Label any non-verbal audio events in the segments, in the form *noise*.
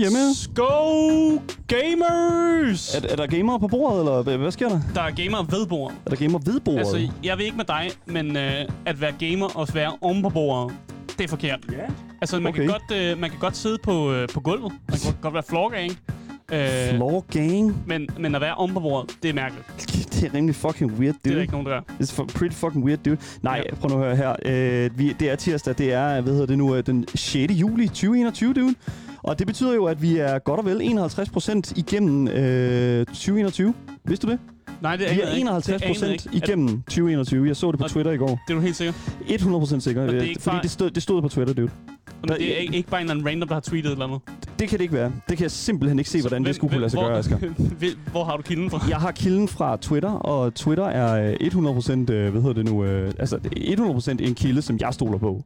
hjemme? Go, gamers! Er, er der gamer på bordet, eller hvad, hvad sker der? Der er gamer ved bordet. Er der gamer ved bordet? Altså, jeg ved ikke med dig, men øh, at være gamer og være om på bordet, det er forkert. ja. Altså, man, Okay. kan godt, øh, man kan godt sidde på, øh, på gulvet. Man kan godt- være floor gang. Øh, Floor gang. men, men at være om på bordet, det er mærkeligt. *laughs* Det er rimelig fucking weird, Det er dude. ikke nogen, der gør. It's for pretty fucking weird, dude. Nej, Ja. prøv nu at høre her. Øh, vi, det er tirsdag, det er, hvad hedder det nu, øh, den 6. juli 2021, dude. Og det betyder jo, at vi er godt og vel 51% igennem øh, 2021. Vidste du det? Nej, det Vi er anede jeg 51% ikke. igennem 2021. Jeg så det på Og- Twitter i går. Er, det er du helt sikker? 100% sikker. Og det er øh, ikke fordi bare- det stod, det stod på Twitter, dude. Men det er ikke, ikke bare en eller anden random, der har tweetet et eller andet. Det kan det ikke være. Det kan jeg simpelthen ikke se, hvordan det skulle kunne lade sig gøre, Asger. *laughs* hvor, har du kilden fra? Jeg har kilden fra Twitter, og Twitter er øh, 100%, øh, hvad hedder det nu, øh, altså det er 100% en kilde, som jeg stoler på.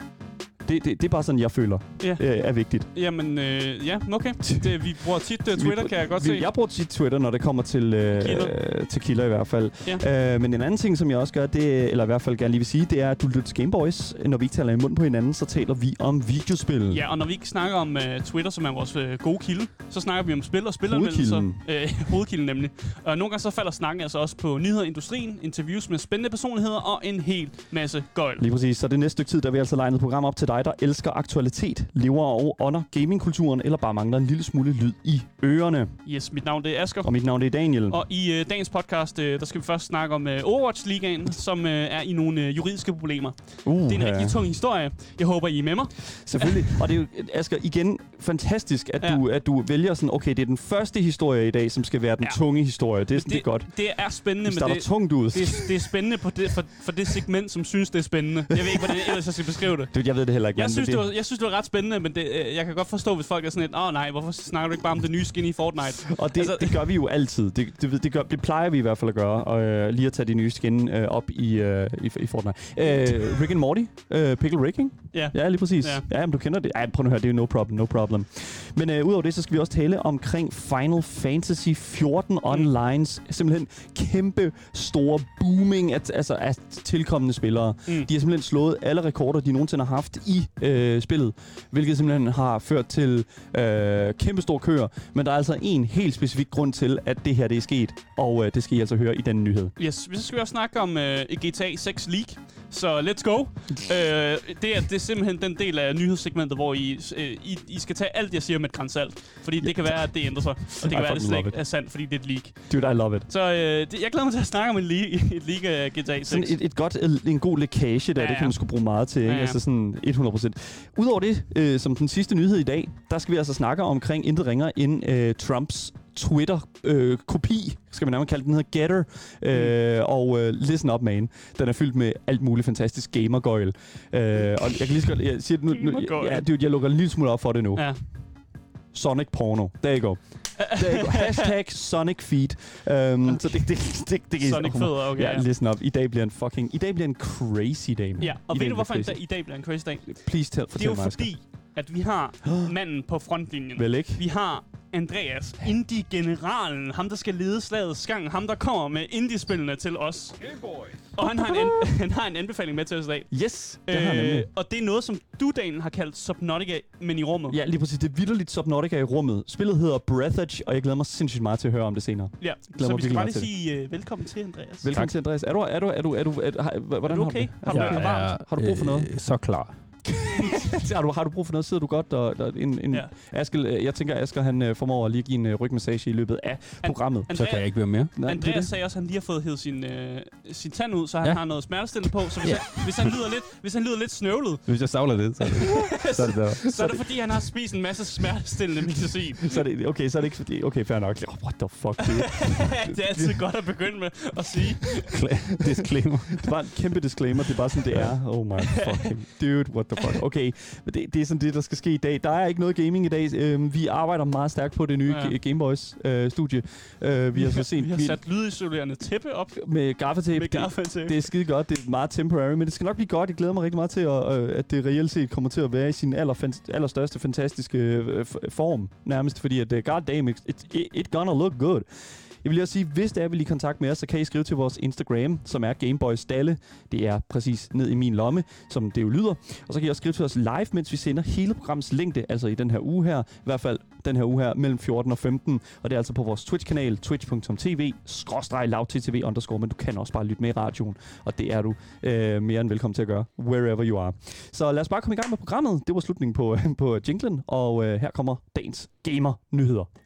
Det, det, det er bare sådan, jeg føler Ja. øh, er vigtigt. Jamen, øh, ja, okay. *laughs* Det, vi bruger tit uh, Twitter, Vi- kan jeg godt vi, se. Jeg bruger tit Twitter, når det kommer til, øh, Kilder. til kilder i hvert fald. Ja. Øh, men en anden ting, som jeg også gør, det, eller i hvert fald gerne lige vil sige, det er, at du lytter til Gameboys. Når vi ikke taler i munden på hinanden, så taler vi om videospil. Ja, og når vi ikke snakker om uh, Twitter, som er vores uh, gode kilde, så snakker vi om spil og spilleranmeldelser. Hovedkilden. Øh, *laughs* hovedkilden nemlig. Og nogle gange så falder snakken altså også på nyheder i industrien, interviews med spændende personligheder og en hel masse gøjl. Lige præcis. Så det næste stykke tid, der jeg altså legnet et program op til dig, der elsker aktualitet, lever og ånder gamingkulturen, eller bare mangler en lille smule lyd i ørerne. Yes, mit navn det er Asger. Og mit navn det er Daniel. Og i uh, dagens podcast, uh, der skal vi først snakke om uh, Overwatch-ligaen, som uh, er i nogle uh, juridiske problemer. Uh, Det er en rigtig tung historie. Jeg håber, I er med mig. Selvfølgelig. Og det er jo, Asger, igen fantastisk, at, Ja. du, at du vælger sådan, okay, det er den første historie i dag, som skal være den Ja. tunge historie. Det, er sådan, det, er godt. Det er spændende, Vi men starter det, tungt ud. det, er, det er spændende på det, for, for det segment, som synes, det er spændende. Jeg ved ikke, hvordan ellers jeg skal beskrive det. Det, jeg ved det heller ikke. Jeg synes, det, var, jeg synes, det var ret spændende, men det, jeg kan godt forstå, hvis folk er sådan lidt, åh oh, nej, hvorfor snakker du ikke bare om det nye skin i Fortnite? Og det, Altså- det gør vi jo altid. Det, det, det, det, gør, det plejer vi i hvert fald at gøre. Og øh, lige at tage de nye skin øh, op i, øh, i, i Fortnite. Øh, Rick and Morty. Øh, Pickle Rick, ikke? Ja. Ja, lige præcis. Ja. Ja, men du kender det. Ja, prøv at høre, det er jo no problem, no problem. Men øh, udover det, så skal vi også tale omkring Final Fantasy 14 Onlines simpelthen kæmpe store booming af, altså af tilkommende spillere. Mm. De har simpelthen slået alle rekorder, de nogensinde har haft i øh, spillet, hvilket simpelthen har ført til øh, kæmpe store køer. Men der er altså en helt specifik grund til, at det her det er sket, og øh, det skal I altså høre i denne nyhed. Yes, så skal vi også snakke om øh, GTA 6 League. Så let's go. øh, det, er, det er simpelthen den del af nyhedssegmentet, hvor I, øh, I, I skal tage alt, jeg siger med et grænsalt. Fordi det kan være, at det ændrer sig. Og det kan I være, at det slet ikke er sandt, fordi det er et leak. Dude, I love it. Så øh, det, jeg glæder mig til at snakke om en league, et league af GTA 6. Sådan et, et godt, en god lækage der, Ja, ja, det kan man sgu bruge meget til, ikke? Ja, ja. Altså sådan 100%. Udover det, øh, som den sidste nyhed i dag, der skal vi altså snakke omkring intet ringer end øh, Trumps Twitter-kopi, skal man nærmere kalde den, den hedder Getter. Øh, og øh, listen up, man. Den er fyldt med alt muligt fantastisk gamergøjl. Øh, og jeg kan lige så godt, jeg siger det nu, nu ja, dude, jeg lukker en lille smule op for det nu. Ja. Sonic porno. There you go. *laughs* Hashtag Sonic feed. Um, Så det, det, det, det I- Sonic fødder, okay, Ja, listen up. I dag bliver en fucking... I dag bliver en crazy dag, man. Ja, og I ved du, hvorfor crazy. i dag bliver en crazy dag? Please tell, Det er fortæl jo mig, fordi, at vi har *gasps* manden på frontlinjen. Vel ikke? Vi har Andreas, indie-generalen, ham der skal lede slagets gang, ham der kommer med indie-spillene til os. Og han har, en an- *laughs* han har en anbefaling med til os i dag. Yes, det har jeg nemlig. og det er noget, som du, Daniel, har kaldt Subnautica, men i rummet. Ja, lige præcis. Det er vidderligt Subnautica i rummet. Spillet hedder Breathage, og jeg glæder mig sindssygt meget til at høre om det senere. ja. glæder Så mig vi skal bare lige sige uh, velkommen til, Andreas. Velkommen til, Andreas. Er du, er du, er du, er du, er du, har, hvordan Er du har okay? du Har du det? det Ja, varmt? Har du brug for noget? Øh, så klar. *laughs* har, du, har du brug for noget? Sidder du godt? Og, og en, en Ja. ja. Askel, øh, jeg tænker, Asger han øh, formår at lige give en øh, rygmassage i løbet af programmet. Andreas- Så kan jeg ikke være mere. Nej, Andreas det. sagde også, at han lige har fået hævet sin, øh, sin tand ud, så han Ja. har noget smertestillende på. Så hvis, han, hvis, han lyder lidt, hvis han lyder lidt snøvlet, Hvis jeg savler lidt, så er det, så er det bedre. *laughs* så er det fordi, han har spist en masse smertestillende medicin. Så er det, okay, så er det ikke fordi... Okay, fair nok. Oh, what the fuck, dude. *laughs* det er altid godt at begynde med at sige. Disclaimer. Det var en kæmpe disclaimer. Det er bare sådan, det er. Oh my fucking dude, what the fuck. Okay, men det, det er sådan det, der skal ske i dag. Der er ikke noget gaming i dag. Øhm, vi arbejder meget stærkt på det nye Ja. ja. Gameboys-studie. Øh, vi har så set vi har sat lydisolerende tæppe op med gaffatape. med Det, gaffatape. det er skide godt. Det er meget temporary, men det skal nok blive godt. Jeg glæder mig rigtig meget til, at, øh, at det reelt set kommer til at være i sin aller, allerstørste fantastiske øh, form, nærmest. Fordi at, uh, god damn, it, it, it gonna look good. Jeg vil lige også sige, hvis det er, vil I kontakt med os, så kan I skrive til vores Instagram, som er Gameboys Dalle. Det er præcis ned i min lomme, som det jo lyder. Og så kan I også skrive til os live, mens vi sender hele programmets længde, altså i den her uge her, i hvert fald den her uge her, mellem 14 og 15. Og det er altså på vores Twitch-kanal, twitch.tv, skråstreg lavttv underscore, men du kan også bare lytte med i radioen, og det er du øh, mere end velkommen til at gøre, wherever you are. Så lad os bare komme i gang med programmet. Det var slutningen på, *laughs* på jinglen, og øh, her kommer dagens gamer-nyheder.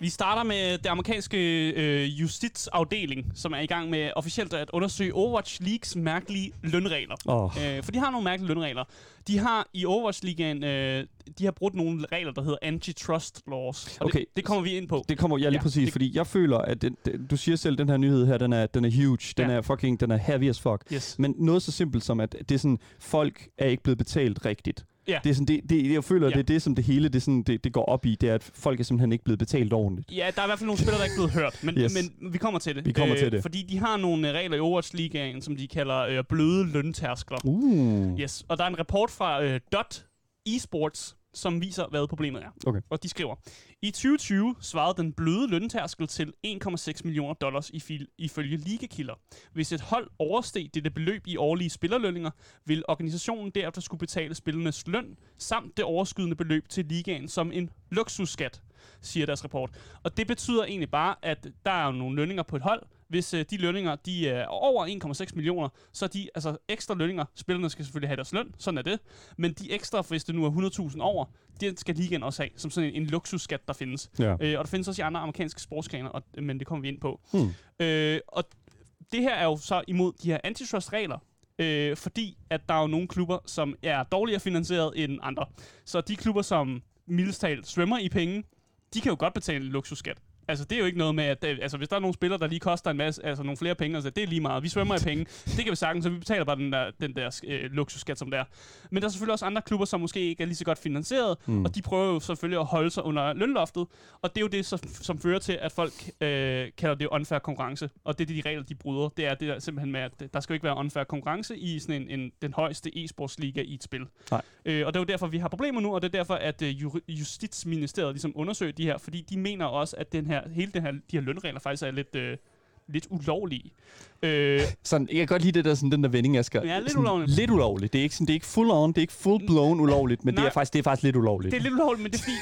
Vi starter med det amerikanske øh, justitsafdeling, som er i gang med officielt at undersøge Overwatch Leagues mærkelige lønregler. Åh. Øh, for de har nogle mærkelige lønregler. De har i Overwatch Ligaen, øh, de har brudt nogle regler, der hedder antitrust laws. Og Okay. det, det kommer vi ind på. Det kommer jeg lige Ja, ja, præcis, det- fordi jeg føler, at den, den, du siger selv, den her nyhed her, den er, den er huge, den Ja. er fucking, den er heavy as fuck. Yes. Men noget så simpelt som, at det er sådan, folk er ikke blevet betalt rigtigt. Ja. Det er sådan, det, det, jeg føler, Ja. det er det, som det hele det, sådan, det, det går op i, det er, at folk er simpelthen ikke blevet betalt ordentligt. Ja, der er i hvert fald nogle spillere, der ikke er blevet hørt, men, Yes. men vi kommer til det. Øh, Vi kommer til det. Fordi de har nogle øh, regler i Overwatch Ligaen, som de kalder øh, bløde løntærskler. Uh. Yes, og der er en rapport fra øh, Dot Esports, som viser, hvad problemet er. Okay. Og de skriver, i 2020 svarede den bløde løntærskel til 1,6 millioner dollars i ifølge ligekilder. Hvis et hold oversteg dette beløb i årlige spillerlønninger, vil organisationen derefter skulle betale spillernes løn, samt det overskydende beløb til ligaen som en luksusskat, siger deres rapport. Og det betyder egentlig bare, at der er nogle lønninger på et hold. Hvis øh, de lønninger de er over 1,6 millioner, så er de altså ekstra lønninger. Spillerne skal selvfølgelig have deres løn, sådan er det. Men de ekstra, hvis det nu er 100.000 over, det skal ligaen også have, som sådan en, en luksusskat, der findes. Ja. Øh, og der findes også i andre amerikanske sportsgrene, og, men det kommer vi ind på. Hmm. Øh, og det her er jo så imod de her antitrust-regler, øh, fordi at der er jo nogle klubber, som er dårligere finansieret end andre. Så de klubber, som mildest talt svømmer i penge, de kan jo godt betale en luksusskat. Altså, det er jo ikke noget med, at øh, altså, hvis der er nogle spillere, der lige koster en masse, altså nogle flere penge, altså, det er lige meget. Vi svømmer i penge. Det kan vi sagtens, så vi betaler bare den der, den der øh, luksusskat, som det er. Men der er selvfølgelig også andre klubber, som måske ikke er lige så godt finansieret, mm. og de prøver jo selvfølgelig at holde sig under lønloftet. Og det er jo det, som, som fører til, at folk øh, kalder det unfair konkurrence. Og det er de regler, de bryder. Det er det der simpelthen med, at der skal jo ikke være unfair konkurrence i sådan en, en, den højeste e-sportsliga i et spil. Nej. Øh, og det er jo derfor, vi har problemer nu, og det er derfor, at øh, Ju- Justitsministeriet ligesom undersøger de her, fordi de mener også, at den her, hele den her, de her lønregler faktisk er lidt, øh, lidt ulovlige. Øh, Sådan, jeg kan godt lide det der, sådan, den der vending, Asger. Ja, lidt Sådan ulovligt. Lidt ulovligt. Det er ikke, sådan, det er ikke full on, det er ikke full blown ulovligt, men det Nej. er, faktisk, det er faktisk lidt ulovligt. det er lidt ulovligt, men det er fordi,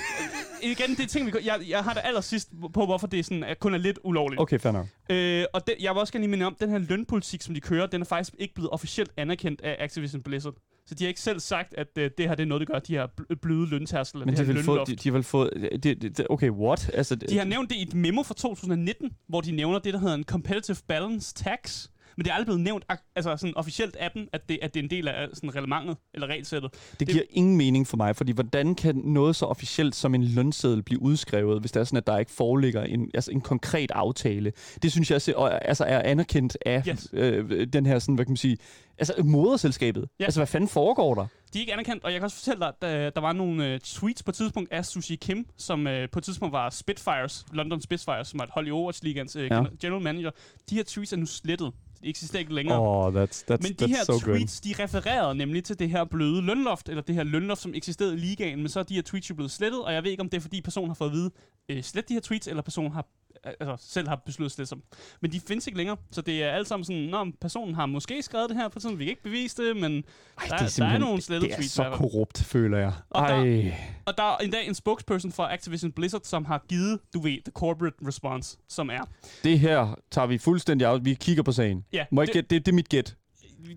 igen, det er ting, vi, jeg, jeg har det allersidst på, hvorfor det er sådan, at kun er lidt ulovligt. Okay, fair nok. Øh, og det, jeg vil også gerne lige minde om, den her lønpolitik, som de kører, den er faktisk ikke blevet officielt anerkendt af Activision Blizzard. Så de har ikke selv sagt, at øh, det her det er noget, det gør, de her bl- bløde løntærskel. Men det de vil få, de, de få, det, det, det, okay, what? Altså, De har nævnt det i et memo fra 2019, hvor de nævner det, der hedder en competitive balance tax. Men det er aldrig blevet nævnt altså sådan officielt af dem, at det, at det er en del af sådan reglementet eller regelsættet. Det giver ingen mening for mig, fordi hvordan kan noget så officielt som en lønseddel blive udskrevet, hvis det er sådan, at der ikke foreligger en, altså en konkret aftale? Det synes jeg altså er anerkendt af Yes. øh, den her, sådan, hvad kan man sige, altså moderselskabet. Ja. Altså, hvad fanden foregår der? De er ikke anerkendt, og jeg kan også fortælle dig, at der, der var nogle øh, tweets på et tidspunkt af Sushi Kim, som øh, på et tidspunkt var Spitfires, London Spitfires, som er et hold i Overwatch Ligaens øh, Ja. general manager. De her tweets er nu slettet. De eksisterer ikke længere. Oh, that's, that's, Men de that's her so tweets, de refererede nemlig til det her bløde lønloft, eller det her lønloft, som eksisterede i ligaen, men så er de her tweets jo blevet slettet, og jeg ved ikke, om det er, fordi personen har fået at vide, øh, slet de her tweets, eller personen har øh, altså, selv har besluttet slette dem. Men de findes ikke længere, så det er alt sammen sådan, Nå, men personen har måske skrevet det her, på tiden vi kan ikke bevise det, men Ej, der, der er nogle slettede det er tweets. så fald. korrupt, føler jeg. Og der- Ej. Og der er endda en spokesperson fra Activision Blizzard, som har givet, du ved, the corporate response, som er, Det her tager vi fuldstændig af. Vi kigger på sagen. ja, Må jeg det, gætte? Det, det er mit gæt.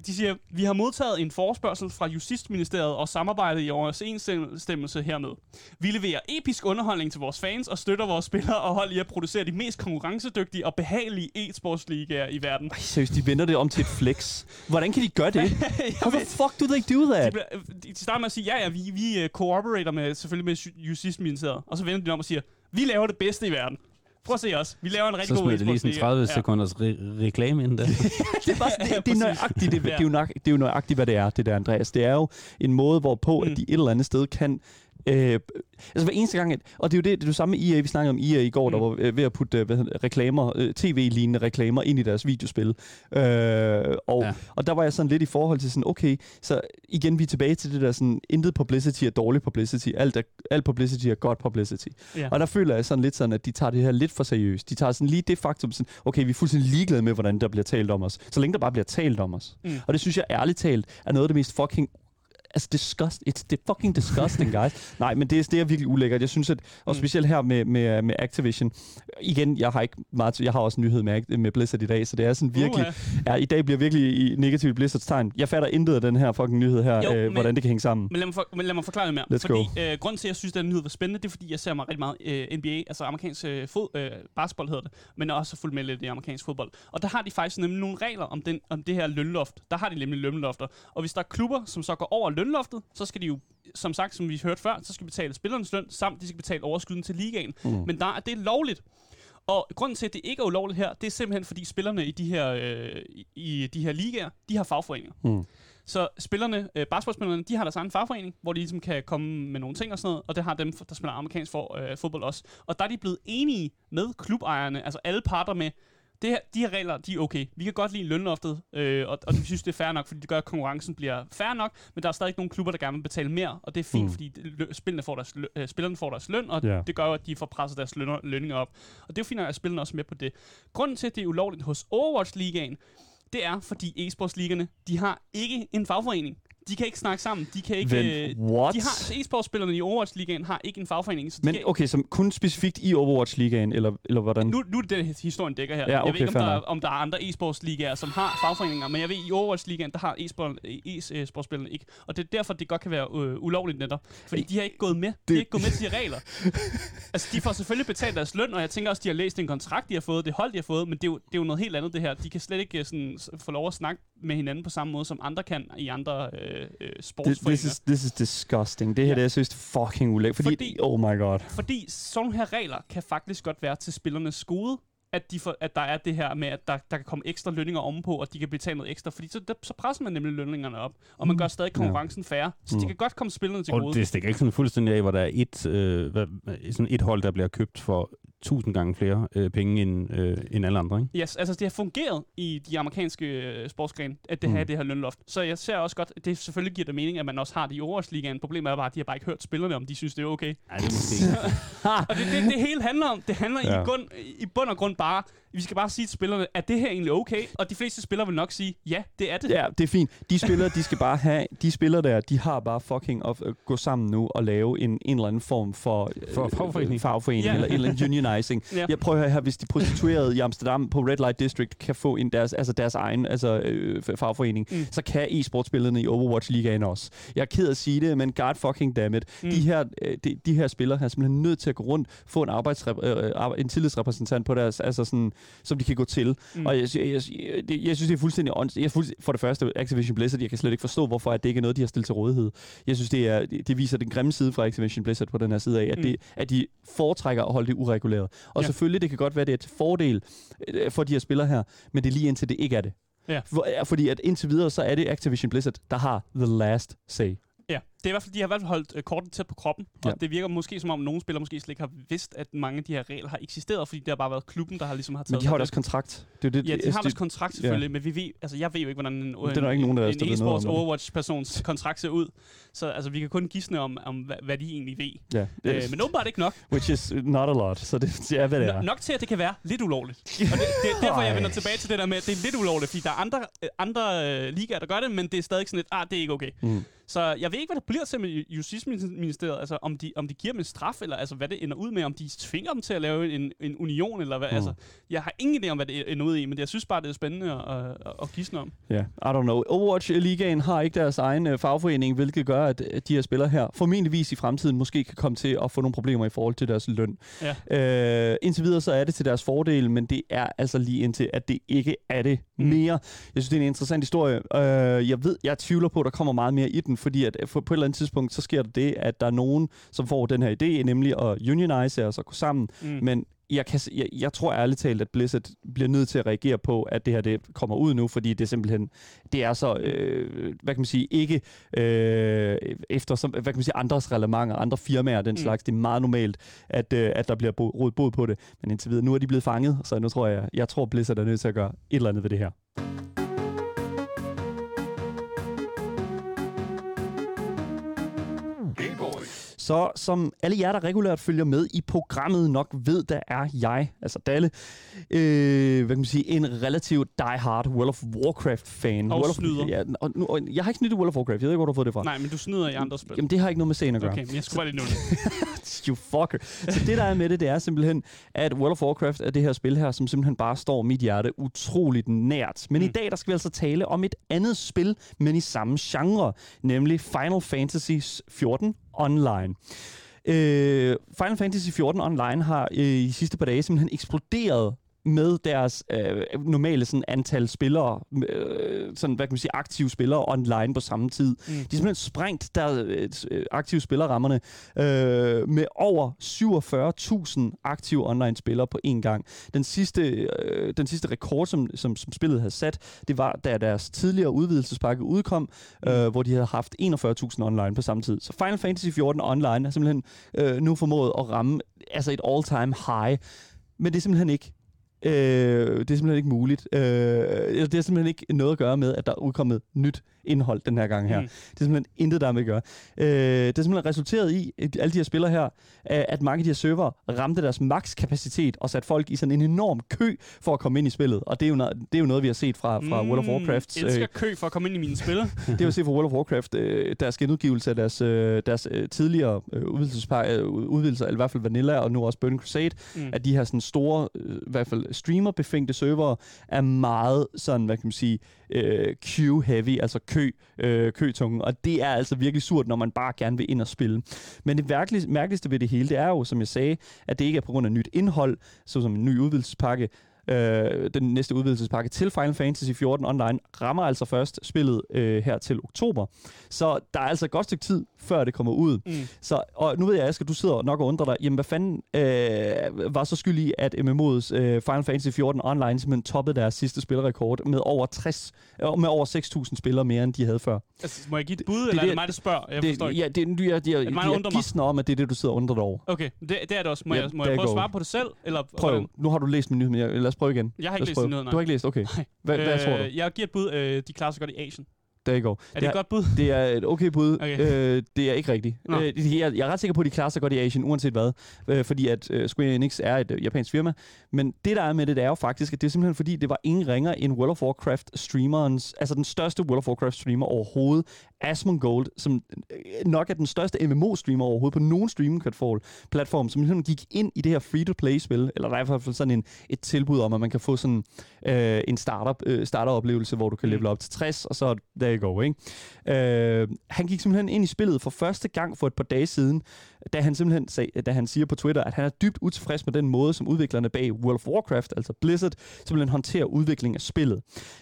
De siger, vi har modtaget en forespørgsel fra Justitsministeriet og samarbejdet i overensstemmelse hermed. Vi leverer episk underholdning til vores fans og støtter vores spillere og hold i at producere de mest konkurrencedygtige og behagelige e-sportsligaer i verden. Ej, seriøst, de vender det om til et flex. Hvordan kan de gøre det? *laughs* How the fuck do they do that? De, de starter med at sige, ja, ja, vi, vi uh, cooperater med, selvfølgelig med Ju- Justitsministeriet. Og så vender de om og siger, vi laver det bedste i verden. Prøv at se os. Vi laver en rigtig Så god smider det lige sådan e-sportsliga. 30 Ja. sekunders re- reklame ind der. *laughs* det er, bare, sådan, det, det, er nøjagtigt, det, det, er jo nok, det er jo nøjagtigt, hvad det er, det der, Andreas. Det er jo en måde, hvorpå. Mm. at de et eller andet sted kan Øh, altså hver eneste gang, at, og det er jo det, det er det samme med EA, vi snakkede om EA i går, mm. der var øh, ved at putte øh, hvad hedder, reklamer, øh, tv-lignende reklamer ind i deres videospil. Øh, og. Ja. og der var jeg sådan lidt i forhold til sådan, okay, så igen, vi er tilbage til det der sådan, intet publicity er dårlig publicity, alt, er, alt publicity er godt publicity. Ja. Og der føler jeg sådan lidt sådan, at de tager det her lidt for seriøst. De tager sådan lige det faktum sådan, okay, vi er fuldstændig ligeglade med, hvordan der bliver talt om os. Så længe der bare bliver talt om os. Mm. Og det synes jeg ærligt talt er noget af det mest fucking altså disgust, it's the fucking disgusting, guys. *laughs* Nej, men det, er- det er virkelig ulækkert. Jeg synes, at, og Mm. specielt her med, med, med Activision, igen, jeg har ikke meget, jeg har også en nyhed med, med Blizzard i dag, så det er sådan virkelig, Uha. ja, i dag bliver virkelig i negativt Blizzards tegn. Jeg fatter intet af den her fucking nyhed her, Jo, øh, men- hvordan det kan hænge sammen. Men lad mig, for, men lad mig forklare det mere. Let's fordi øh, grunden til, at jeg synes, at den nyhed var spændende, det er, fordi jeg ser mig rigtig meget øh, NBA, altså amerikansk øh, fod, øh, basketball hedder det, men også fuldt med lidt i amerikansk fodbold. Og der har de faktisk nemlig nogle regler om, den, om det her lønloft. Der har de nemlig lønlofter. Og hvis der er klubber, som så går over lønloftet, så skal de jo, som sagt, som vi hørte før, så skal betale spillernes løn, samt de skal betale overskydden til ligaen. Mm. Men der er det lovligt. Og grunden til, at det ikke er ulovligt her, det er simpelthen, fordi spillerne i de her, øh, i, i de her ligaer, de har fagforeninger. Mm. Så spillerne, øh, basketballspillerne, de har deres egen fagforening, hvor de ligesom kan komme med nogle ting og sådan noget, og det har dem, der spiller amerikansk for, øh, fodbold også. Og der er de blevet enige med klubejerne, altså alle parter med, det her, de her regler, de er okay. Vi kan godt lide lønloftet, øh, og, og vi synes, det er fair nok, fordi det gør, at konkurrencen bliver fair nok, men der er stadig nogle klubber, der gerne vil betale mere, og det er fint, Mm. fordi spillerne, får deres, øh, spillerne får deres løn, og yeah. det gør jo, at de får presset deres lønner, lønninger op. Og det er jo fint, at spillerne også med på det. Grunden til, at det er ulovligt hos Overwatch-ligaen, det er, fordi e-sportsligerne, de har ikke en fagforening. De kan ikke snakke sammen. De kan ikke... Vent, øh, what? de har, e-sportsspillerne i Overwatch-ligaen har ikke en fagforening, så de Men kan, okay, som kun specifikt i Overwatch-ligaen, eller, eller hvordan? nu, nu er det den historien dækker her. Ja, jeg ved okay, ikke, om der, er- om der er andre e-sportsligaer, som har fagforeninger, men jeg ved, i Overwatch-ligaen, der har e-sport- e-sportspillerne ikke. Og det er derfor, det godt kan være øh, ulovligt netop. Fordi de har ikke gået med. De Det- har ikke gået med til de regler. *laughs* altså, de får selvfølgelig betalt deres løn, og jeg tænker også, de har læst en kontrakt, de har fået, det hold, de har fået, men det er, jo, det er jo noget helt andet, det her. De kan slet ikke øh, sådan, få lov at snakke med hinanden på samme måde, som andre kan i andre øh, øh, This, sportsforeninger. this, is, this is disgusting. Det her, Ja. det er seriøst fucking ulækkert. Fordi, Fordi- oh my god. Fordi sådan nogle her regler kan faktisk godt være til spillernes gode, at, de får, at der er det her med, at der, der kan komme ekstra lønninger ovenpå, og de kan betale noget ekstra. Fordi så, der, så presser man nemlig lønningerne op, og man gør stadig konkurrencen færre. Så Mm. de kan godt komme spillerne til Og gode. det stikker ikke sådan fuldstændig af, hvor der er et, øh, hvad, sådan et hold, der bliver købt for tusind gange flere øh, penge end, øh, end alle andre. Ikke? Yes, altså det har fungeret i de amerikanske øh, sportsgrene, at det her Mm. er det her lønloft. Så jeg ser også godt, at det selvfølgelig giver det mening, at man også har det i Overwatch-ligaen. Problemet er bare, at de har bare ikke hørt spillerne, om de synes, det er okay. Nej, det er måske ikke. *laughs* Og det, det, det hele handler om, det handler. Ja. i, grund, i bund og grund bare, vi skal bare sige til spillerne, er det her egentlig okay? Og de fleste spillere vil nok sige, ja, det er det. Ja, det er fint. De spillere, de skal bare have, de spillere der, de har bare fucking at øh, gå sammen nu og lave en, en eller anden form for, øh, For fagforening. fagforening Ja. eller en eller anden unionizing. *laughs* Ja. Jeg prøver at høre her, hvis de prostituerede i Amsterdam på Red Light District kan få en deres, altså deres egen altså, øh, fagforening, Mm. så kan e-sportspillerne i Overwatch-ligaen også. Jeg er ked af at sige det, men god fucking damn it. Mm. De, her, øh, de, de her spillere er simpelthen nødt til at gå rundt, få en, arbejdsrep- øh, en tillidsrepræsentant på deres, altså sådan, som de kan gå til. Mm. Og jeg, jeg, jeg, det, jeg synes, det er fuldstændig ånds. Jeg fuldstændig, for det første, Activision Blizzard, jeg kan slet ikke forstå, hvorfor at det ikke er noget, de har stillet til rådighed. Jeg synes, det, er, det, viser den grimme side fra Activision Blizzard på den her side af, at, Mm. det, at de foretrækker at holde det ureguleret. Og Ja. selvfølgelig, det kan godt være, det er til fordel øh, for de her spillere her, men det er lige indtil det ikke er det. Ja. For, ja, fordi at indtil videre, så er det Activision Blizzard, der har the last say. Ja, det er i hvert fald, de har i hvert fald holdt øh, kortet tæt på kroppen, og Ja. det virker måske som om, nogle spillere måske slet ikke har vidst, at mange af de her regler har eksisteret, fordi det har bare været klubben, der har ligesom har taget Men de har jo deres kontrakt. Det er det, Ja, de har det, deres kontrakt selvfølgelig, men vi ved, altså jeg ved jo ikke, hvordan en, er der ikke nogen, der har en noget e-sports det. Overwatch-persons kontrakt ser ud. Så altså, vi kan kun gisne om, om hvad, hvad de egentlig ved. Ja, det, Øh, men åbenbart ikke nok. which is not a lot, så det *laughs* er, hvad det er. N- nok til, at det kan være lidt ulovligt. *laughs* Og det, det er derfor, jeg vender tilbage til det der med, at det er lidt ulovligt, fordi der er andre, øh, andre øh, ligaer, der gør det, men det er stadig sådan lidt, ah, det er ikke okay. Mm. Så jeg ved ikke, hvad der bliver til med Justitsministeriet, altså om de, om de giver dem en straf, eller altså hvad det ender ud med, om de tvinger dem til at lave en, en union, eller hvad, Mm. altså, jeg har ingen idé om, hvad det ender ud i, men jeg synes bare, det er spændende at, at, at gisne om. Ja, I don't know. Overwatch-ligaen har ikke deres egen øh, fagforening, hvilket gør, at øh, de her spillere her formentligvis i fremtiden måske kan komme til at få nogle problemer i forhold til deres løn. Ja. Øh, indtil videre så er det til deres fordel, men det er altså lige indtil, at det ikke er det Mm. mere. Jeg synes, det er en interessant historie. Øh, jeg ved, jeg tvivler på, at der kommer meget mere i den, fordi, at for, på et eller andet tidspunkt, så sker der det, at der er nogen, som får den her idé, nemlig at unionize og så gå sammen. Mm. Men jeg, kan, jeg, jeg tror ærligt talt, at Blizzard bliver nødt til at reagere på, at det her det kommer ud nu, fordi det simpelthen, det er så, øh, hvad kan man sige, ikke øh, efter, som, hvad kan man sige, andres relevanter, andre firmaer den mm. slags. Det er meget normalt, at, øh, at der bliver råd bod på det. Men indtil videre, nu er de blevet fanget, så nu tror jeg, jeg tror Blizzard er nødt til at gøre et eller andet ved det her. Så som alle jer, der regulært følger med i programmet, nok ved, der er jeg, altså Dalle, øh, hvad kan man sige, en relativt die-hard World of Warcraft-fan. Og World snyder. Of, ja, og nu, og jeg har ikke snydt World of Warcraft. Jeg ved ikke, hvor du har fået det fra. Nej, men du snyder i andre spil. Jamen, det har ikke noget med scenen at gøre. Okay, men jeg skulle bare lige nu det. *laughs* you fucker. Så det, der er med det, det er simpelthen, at World of Warcraft er det her spil her, som simpelthen bare står mit hjerte utroligt nært. Men mm. i dag, der skal vi altså tale om et andet spil, men i samme genre, nemlig Final Fantasy 14 Online. Øh, Final Fantasy 14 Online har øh, i sidste par dage simpelthen eksploderet med deres øh, normale sådan, antal spillere, øh, sådan, hvad kan man sige, aktive spillere online på samme tid. Mm. De er simpelthen sprængt der øh, aktive spillerrammerne øh, med over 47.000 aktive online-spillere på én gang. Den sidste, øh, den sidste rekord, som, som, som spillet havde sat, det var, da deres tidligere udvidelsespakke udkom, mm. øh, hvor de havde haft 41.000 online på samme tid. Så Final Fantasy 14 online er simpelthen øh, nu formået at ramme altså et all-time high. Men det er simpelthen ikke Øh, det er simpelthen ikke muligt. Øh, det er simpelthen ikke noget at gøre med, at der er udkommet nyt indhold den her gang her. Mm. Det er simpelthen intet, der med at gøre. Øh, det er simpelthen resulteret i, alle de her spillere her, at mange af de her server ramte deres makskapacitet og satte folk i sådan en enorm kø for at komme ind i spillet. Og det er jo det er jo noget vi har set fra, fra mm, World of Warcraft. Jeg elsker øh, kø for at komme ind i mine spil. *laughs* det har vi set fra World of Warcraft. Øh, deres genudgivelse af deres, øh, deres øh, tidligere øh, udvidelser, eller i hvert fald Vanilla og nu også Burning Crusade, mm. at de her sådan store, øh, i hvert fald streamer-befængte server, er meget sådan, hvad kan man sige, øh, queue-heavy, altså kø, øh, køtunge, og det er altså virkelig surt, når man bare gerne vil ind og spille. Men det mærkeligste ved det hele, det er jo, som jeg sagde, at det ikke er på grund af nyt indhold, såsom en ny udvidelsespakke, øh, den næste udvidelsespakke til Final Fantasy 14 Online, rammer altså først spillet øh, her til oktober. Så der er altså et godt stykke tid, før det kommer ud. Mm. Så, og nu ved jeg, Asger, du sidder nok og undrer dig, jamen hvad fanden øh, var så skyld i, at MMO's øh, Final Fantasy 14 Online simpelthen toppede deres sidste spilrekord med over 60, øh, med over 6.000 spillere mere, end de havde før. Altså, må jeg give et bud, det, eller det, er det mig, der spørger? Jeg det, forstår ikke. Ja, det, jeg, jeg, jeg, jeg, jeg gisner om, at det er det, du sidder og undrer dig over. Okay, det, det er det også. Må ja, jeg, må jeg prøve at svare på det selv? Eller, Prøv. Hvordan? Nu har du læst min nyhed, men lad os prøve igen. Jeg har ikke læst din nyhed, nej. Du har ikke læst? Okay. Hvad, øh, hvad tror du? Jeg giver et bud. Øh, de klarer sig godt i Asien. There you go. Er det, det et godt bud? Det er et okay bud. Okay. Øh, det er ikke rigtigt. Øh, jeg, jeg er ret sikker på, at de klarer sig godt i Asien, uanset hvad. Øh, fordi at øh, Square Enix er et øh, japansk firma. Men det, der er med det, det er jo faktisk, at det er simpelthen fordi, det var ingen ringer end World of Warcraft streamerens, altså den største World of Warcraft streamer overhovedet, Asmongold, som øh, nok er den største MMO-streamer overhovedet på nogen streaming-platform, som ligesom gik ind i det her free-to-play-spil, eller der er i hvert fald sådan en, et tilbud om, at man kan få sådan øh, en startup, øh, starter-oplevelse, hvor du kan mm. level op til 60, og så there you go, ikke? Øh, han gik simpelthen ind i spillet for første gang for et par dage siden, da han simpelthen sag, da han siger på Twitter, at han er dybt utilfreds med den måde, som udviklerne bag World of Warcraft, altså Blizzard, simpelthen håndterer udvikling af spillet.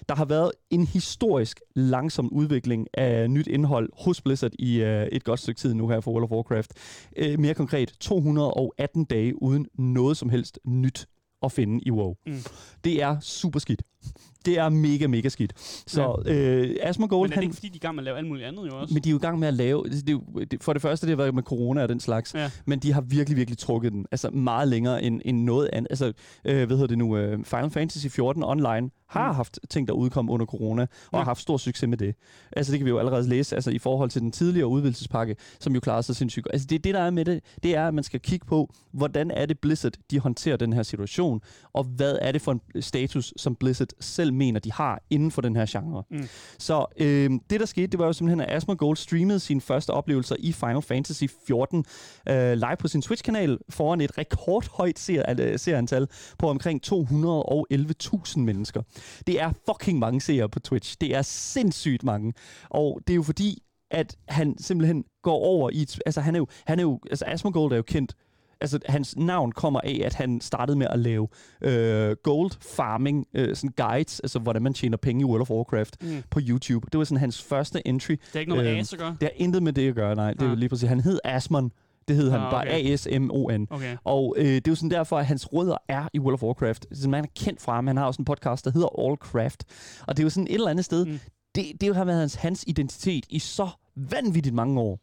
Der har været en historisk langsom udvikling af nyt indhold hos Blizzard i uh, et godt stykke tid nu her for World of Warcraft. Uh, mere konkret 218 dage uden noget som helst nyt at finde i WoW. Mm. Det er super skidt det er mega, mega skidt. Så ja. øh, Asmongold... Men er det ikke, fordi de er i gang med at lave alt muligt andet jo også? Men de er jo i gang med at lave... Det, det, det, for det første, det har været med corona og den slags. Ja. Men de har virkelig, virkelig trukket den. Altså meget længere end, end noget andet. Altså, øh, hvad hedder det nu? Uh, Final Fantasy 14 Online har mm. haft ting, der udkom under corona, og ja. har haft stor succes med det. Altså det kan vi jo allerede læse, altså i forhold til den tidligere udvidelsespakke, som jo klarede sig sindssygt. Altså det, det der er med det, det er, at man skal kigge på, hvordan er det Blizzard, de håndterer den her situation, og hvad er det for en status, som Blizzard selv mener, de har inden for den her genre. Mm. Så øh, det, der skete, det var jo simpelthen, at Asmongold streamede sine første oplevelser i Final Fantasy 14 øh, live på sin Twitch-kanal foran et rekordhøjt ser, seerantal på omkring 211.000 mennesker. Det er fucking mange seere på Twitch. Det er sindssygt mange. Og det er jo fordi, at han simpelthen går over i... Et, altså, han er jo... Han er jo altså, Asmongold er jo kendt Altså, hans navn kommer af, at han startede med at lave øh, gold farming, øh, sådan guides, altså hvordan man tjener penge i World of Warcraft Mm. på YouTube. Det var sådan hans første entry. Det er ikke noget med Øhm, As at gøre? Det har intet med det at gøre, nej. Det er Ah. lige præcis. Han hed Asmon. Det hed han Ah, bare okay. A-S-M-O-N. Okay. Og øh, det er jo sådan derfor, at hans rødder er i World of Warcraft. Så man er kendt fra ham. Han har også en podcast, der hedder All Craft. Og det er jo sådan et eller andet sted. Mm. Det, det har været hans, hans identitet i så vanvittigt mange år.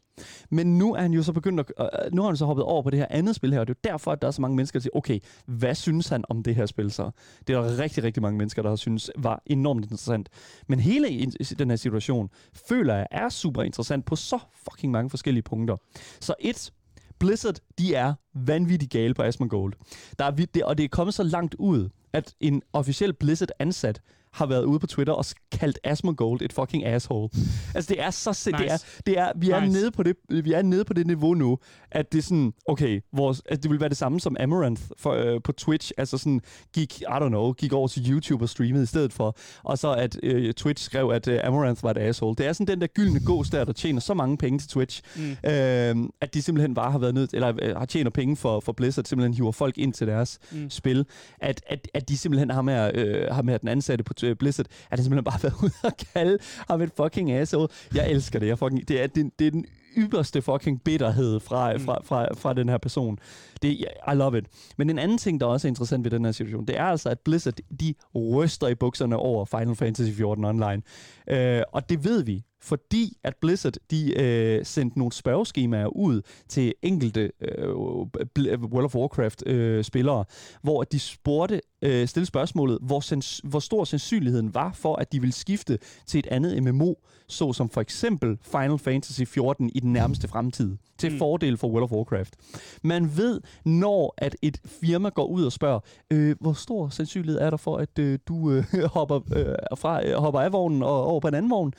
Men nu er han jo så begyndt at, øh, nu har han så hoppet over på det her andet spil her, og det er jo derfor, at der er så mange mennesker, der siger, okay, hvad synes han om det her spil så? Det er der rigtig, rigtig mange mennesker, der har synes var enormt interessant. Men hele den her situation, føler jeg, er super interessant på så fucking mange forskellige punkter. Så et, Blizzard, de er vanvittigt gale på Asmongold. Der er, og det er kommet så langt ud, at en officiel Blizzard-ansat har været ude på Twitter og kaldt Asmongold et fucking asshole. Altså, det er så sind, Nice. det er, det er, vi er Nice. nede på det, vi er nede på det niveau nu, at det er sådan, okay, vores, altså, det vil være det samme som Amaranth for, øh, på Twitch, altså sådan gik, I don't know, gik over til YouTube og streamede i stedet for, og så at øh, Twitch skrev, at øh, Amaranth var et asshole. Det er sådan den der gyldne gås der, der tjener så mange penge til Twitch, Mm. øh, at de simpelthen bare har været nødt, eller øh, har tjener penge for, for Blizzard, simpelthen hiver folk ind til deres Mm. spil, at, at, at de simpelthen har med, øh, har med den ansatte på Blizzard, at han simpelthen bare har været ude og kalde ham et fucking asshole. Jeg elsker det. Jeg fucking, det, er, det, det er den ypperste fucking bitterhed fra, Mm. fra, fra, fra den her person. Det, I love it. Men en anden ting, der også er interessant ved den her situation, det er altså, at Blizzard, de ryster i bukserne over Final Fantasy 14 Online. Øh, og det ved vi, fordi at Blizzard, de øh, sendte nogle spørgeskemaer ud til enkelte øh, World of Warcraft-spillere, hvor de spurgte, øh, stille spørgsmålet, hvor, sans- hvor stor sandsynligheden var for, at de ville skifte til et andet MMO, såsom for eksempel Final Fantasy 14 i den nærmeste fremtid, til mm. fordel for World of Warcraft. Man ved, når at et firma går ud og spørger, øh, hvor stor sandsynlighed er der for, at øh, du øh, *laughs* hopper, øh, fra, øh, hopper af vognen og over på en anden vogn,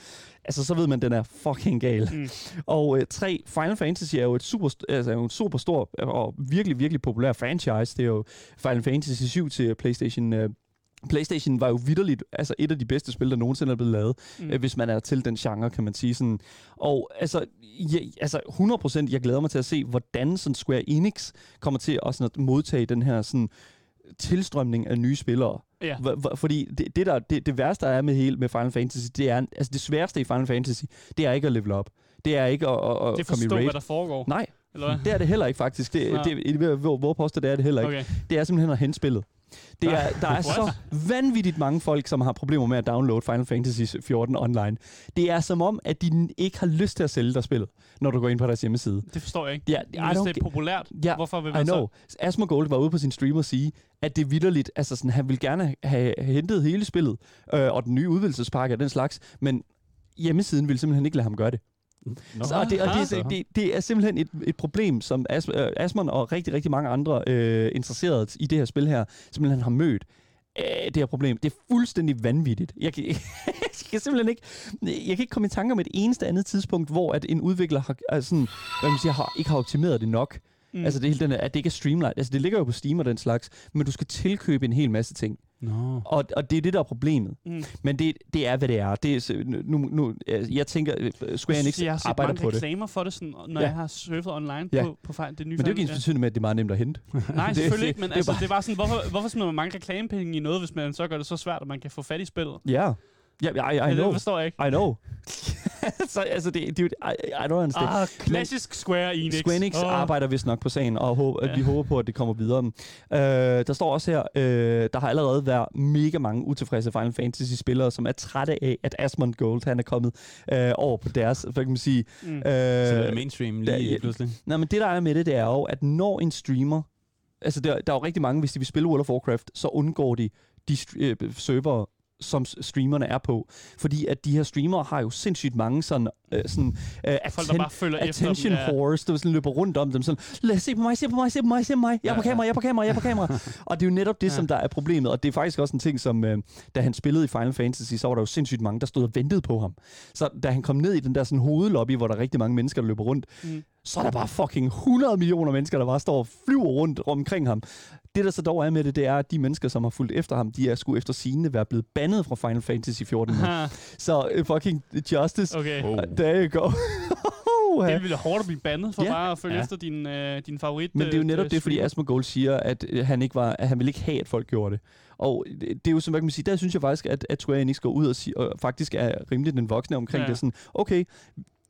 altså så ved man, at den er fucking gal. Mm. Og øh, tre, Final Fantasy er jo et super, altså, en super stor og virkelig, virkelig populær franchise. Det er jo Final Fantasy 7 til PlayStation øh, PlayStation var jo vidderligt altså et af de bedste spil, der nogensinde er blevet lavet, mm. øh, hvis man er til den genre, kan man sige. Sådan. Og altså, ja, altså 100%, jeg glæder mig til at se, hvordan sådan Square Enix kommer til at, sådan, at modtage den her sådan, tilstrømning af nye spillere. Ja. Hva- Fordi det, det, der, det, det værste, der er med, hele, med Final Fantasy, det er, altså det sværeste i Final Fantasy, det er ikke at level up. Det er ikke at, at, at Det er komme i raid. hvad der foregår. Nej, Eller hvad? det er det heller ikke faktisk. Det, Nå. det, det, hvor, hvor påstår det er det heller ikke. Okay. Det er simpelthen at hente spillet. Det er, der er *laughs* så vanvittigt mange folk, som har problemer med at downloade Final Fantasy 14 online. Det er som om, at de ikke har lyst til at sælge dig spillet, når du går ind på deres hjemmeside. Det forstår jeg ikke. Ja, I Hvis det er populært, Ja, hvorfor vil I man know. så... Asmongold var ude på sin stream og sige, at det vidderligt, altså sådan, han ville gerne have hentet hele spillet, øh, og den nye udvidelsespakke og den slags, men hjemmesiden ville simpelthen ikke lade ham gøre det. Nå, Så, det, og det, er- det, det er simpelthen et, et problem, som As, øh, Asmon og rigtig, rigtig mange andre øh, interesserede i det her spil her, simpelthen har mødt. Øh, det her problem. Det er fuldstændig vanvittigt. Jeg kan, *laughs* jeg kan simpelthen ikke... Jeg kan ikke komme i tanke om et eneste andet tidspunkt, hvor at en udvikler har, altså sådan, hvad man siger, har, ikke har optimeret det nok. Mm. Altså det hele den, at det ikke er streamlined. Altså det ligger jo på Steam og den slags, men du skal tilkøbe en hel masse ting. Nå. Og, og det er det, der er problemet. Mm. Men det, det er, hvad det er. Det er nu, nu, jeg tænker, øh, Square Enix jeg har set arbejder mange på det. reklamer for det, sådan, når Ja. jeg har surfet online Ja. på, på fejl, det nye Men det er jo ikke ens betydende med, at det er meget nemt at hente. *laughs* Nej, Det- selvfølgelig ikke, men det altså, bare- det var sådan, hvorfor, hvorfor smider man mange reklamepenge i noget, hvis man så gør det så svært, at man kan få fat i spillet? Ja. Ja, I, I, Ja, I know. Det forstår jeg ikke. I know. *laughs* *laughs* så altså, det, det, er jo- I, I don't understand. Ah, klassisk Square Enix. Square Enix Åh. arbejder vist nok på sagen, og håber, Ja. vi håber på, at det kommer videre. Øh, der står også her, øh, der har allerede været mega mange utilfredse Final Fantasy-spillere, som er trætte af, at Asmund Gold han er kommet øh, over på deres, hvad kan man sige... Mm. Øh, Så det er mainstream lige der- pludselig. Nej, men det der er med det, det er jo, at når en streamer... Altså, der, der er jo rigtig mange, hvis de vil spille World of Warcraft, så undgår de de øh, servere, som streamerne er på. Fordi at de her streamere har jo sindssygt mange sådan... Øh, sådan øh, Folk, der bare følger efter attention dem. Ja. whores, der sådan løber rundt om dem. Sådan, lad os se på mig, se på mig, se på mig, se på mig. Jeg er på Ja, kamera, jeg er på kamera, jeg er på kamera. *laughs* og det er jo netop det, Ja. som der er problemet. Og det er faktisk også en ting, som øh, da han spillede i Final Fantasy, så var der jo sindssygt mange, der stod og ventede på ham. Så da han kom ned i den der sådan hovedlobby, hvor der er rigtig mange mennesker, der løber rundt, Mm. så er der bare fucking 100 millioner mennesker, der bare står og flyver rundt omkring ham. Det, der så dog er med det, det er, at de mennesker, som har fulgt efter ham, de er sgu efter sigende være blevet bandet fra Final Fantasy 14. nu. Ha, så uh, fucking justice. okay. Oh. There you go. *laughs* Uh, Det ville hårdt at blive bandet for Ja. bare at følge Ja. efter din, øh, din favorit. Men det er jo øh, netop øh, det, fordi streamer. Asmongold siger, at øh, han ikke var, at han ville ikke have, at folk gjorde det. Og det, det er jo, som hvad kan man sige, der synes jeg faktisk, at, at Square Enix går ud og, siger, og faktisk er rimelig den voksne omkring. Ja. det. Sådan, okay,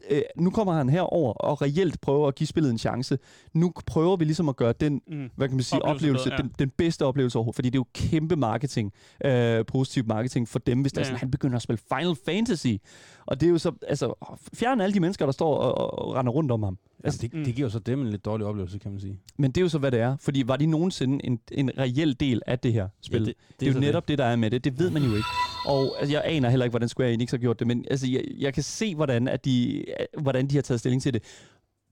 øh, nu kommer han herover og reelt prøver at give spillet en chance. Nu prøver vi ligesom at gøre den Mm. hvad kan man sige, Oplevelse oplevelse, bedre, ja. den, den bedste oplevelse overhovedet, fordi det er jo kæmpe marketing, øh, positiv marketing for dem, hvis ja. der er Ja. sådan, han begynder at spille Final Fantasy. Og det er jo så, altså, fjern alle de mennesker, der står og, og, og render rundt om ham. Altså, det, Mm. det giver jo så dem en lidt dårlig oplevelse, kan man sige. Men det er jo så, hvad det er. Fordi var de nogensinde en, en reel del af det her spil? Ja, det, det, det er jo netop det. der er med det. Det ved man jo ikke. Og altså, jeg aner heller ikke, hvordan Square Enix har gjort det, men altså, jeg, jeg kan se, hvordan, at de, hvordan de har taget stilling til det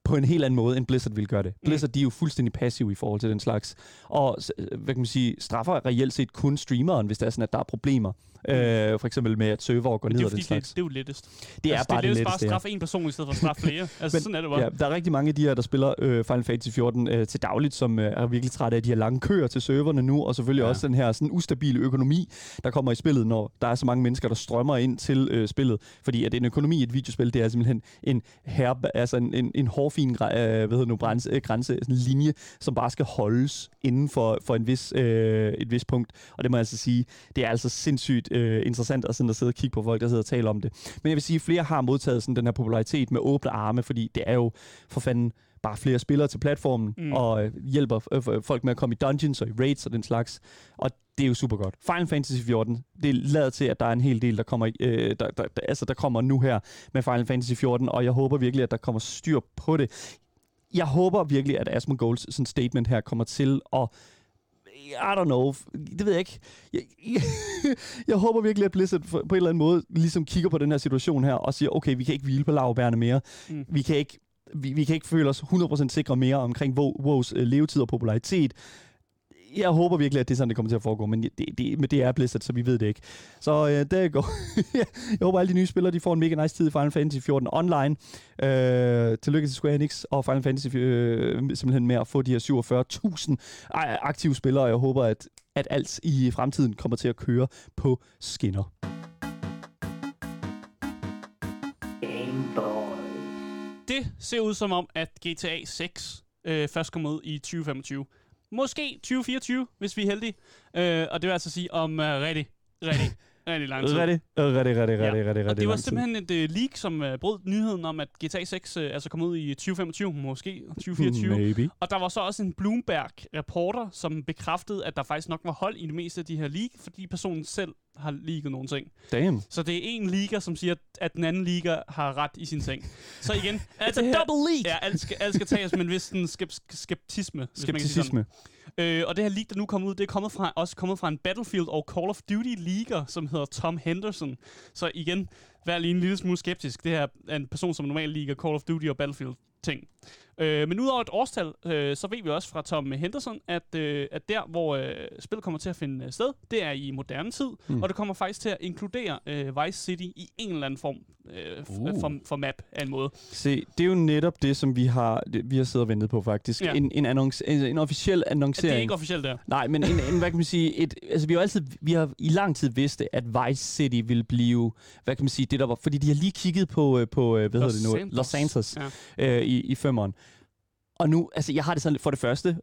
på en helt anden måde, end Blizzard ville gøre det. Blizzard, de er jo fuldstændig passive i forhold til den slags. Og hvad kan man sige, straffer reelt set kun streameren, hvis det er sådan, at der er problemer. Øh, for eksempel med, at server går ned det er og den fordi, det, slags. det er jo lettest. Det er altså, bare det er det lettest bare at straffe en person i stedet for at straffe flere. *laughs* Altså, Men- sådan er det bare. Ja, der er rigtig mange af de her, der spiller øh, Final Fantasy 14 øh, til dagligt, som øh, er virkelig trætte af de her lange køer til serverne nu, og selvfølgelig ja. Også den her sådan ustabile økonomi, der kommer i spillet, når der er så mange mennesker, der strømmer ind til øh, spillet. Fordi at en økonomi i et videospil, det er simpelthen en, her, altså en, en, en hårfin øh, hvad hedder nu, grænse, øh, grænse, sådan en linje, som bare skal holdes inden for, for en vis, øh, et vis punkt. Og det må jeg altså sige, det er altså sindssygt øh, interessant at, sådan at sidde og kigge på folk, der sidder og taler om det. Men jeg vil sige, at flere har modtaget sådan den her popularitet med åbne arme, fordi det er jo for fanden bare flere spillere til platformen, mm. Og øh, hjælper øh, folk med at komme i dungeons og i raids og den slags. Og det er jo super godt. Final Fantasy 14, det er lavet til, at der er en hel del, der kommer, øh, der, der, der, altså, der kommer nu her med Final Fantasy 14, og jeg håber virkelig, at der kommer styr på det. Jeg håber virkelig, at Asmongold's sådan statement her kommer til at I don't know. Det ved jeg ikke. Jeg, jeg, *laughs* jeg håber virkelig, at Blizzard på en eller anden måde ligesom kigger på den her situation her og siger, okay, vi kan ikke hvile på lavbærene mere. Mm. Vi kan ikke vi, vi kan ikke føle os 100% sikre mere omkring WoW, WoW's øh, levetid og popularitet. Jeg håber virkelig, at det er sådan, det kommer til at foregå, men det, det, men det er Blizzard, så vi ved det ikke. Så øh, der går. *laughs* jeg håber, alle de nye spillere de får en mega nice tid i Final Fantasy 14 online. Øh, tillykke til Square Enix og Final Fantasy øh, simpelthen med at få de her 47.000 aktive spillere, og jeg håber, at, at alt i fremtiden kommer til at køre på skinner. Det ser ud som om, at GTA 6 øh, først kommer ud i 2025. Måske 2024, hvis vi er heldige. Øh, og det vil altså sige om uh, rigtig, rigtig, *laughs* rigtig lang tid. Rigtig, rigtig, rigtig, Ja. rigtig, rigtig, Og det var simpelthen et uh, leak, som uh, brød nyheden om, at GTA 6 uh, altså kom ud i 2025, måske 2024. Maybe. Og der var så også en Bloomberg-reporter, som bekræftede, at der faktisk nok var hold i det meste af de her leak, fordi personen selv har leaget nogle ting. Damn. Så det er en liga, som siger, at den anden liga har ret i sin ting. Så igen, It's alt a det her, double leak! ja, alt skal, alt skal tages, men hvis den skep, skeptisme. sådan. Øh, og det her leak, der nu kommer ud, det er kommet fra, også kommet fra en Battlefield og Call of Duty leaker, som hedder Tom Henderson. Så igen, vær lige en lille smule skeptisk. Det her er en person, som normalt liker Call of Duty og Battlefield ting. Øh, men udover et årstal, øh, så ved vi også fra Tom Henderson, at, øh, at der, hvor øh, spillet kommer til at finde øh, sted, det er i moderne tid, Mm. og det kommer faktisk til at inkludere øh, Vice City i en eller anden form øh, Uh. for, for map af en måde. Se, det er jo netop det, som vi har, vi har siddet og ventet på faktisk. Ja. En, en, annonce, en, en officiel At det er annoncering. ikke officielt der. Nej, men en, en, hvad kan man sige, et, altså vi har altid, vi har i lang tid vidst, at Vice City vil blive, hvad kan man sige, det der var, fordi de har lige kigget på, øh, på øh, hvad Los hedder det nu, Santos. Los Santos Ja. øh, i, i femmeren. Og nu, altså jeg har det sådan, for det første,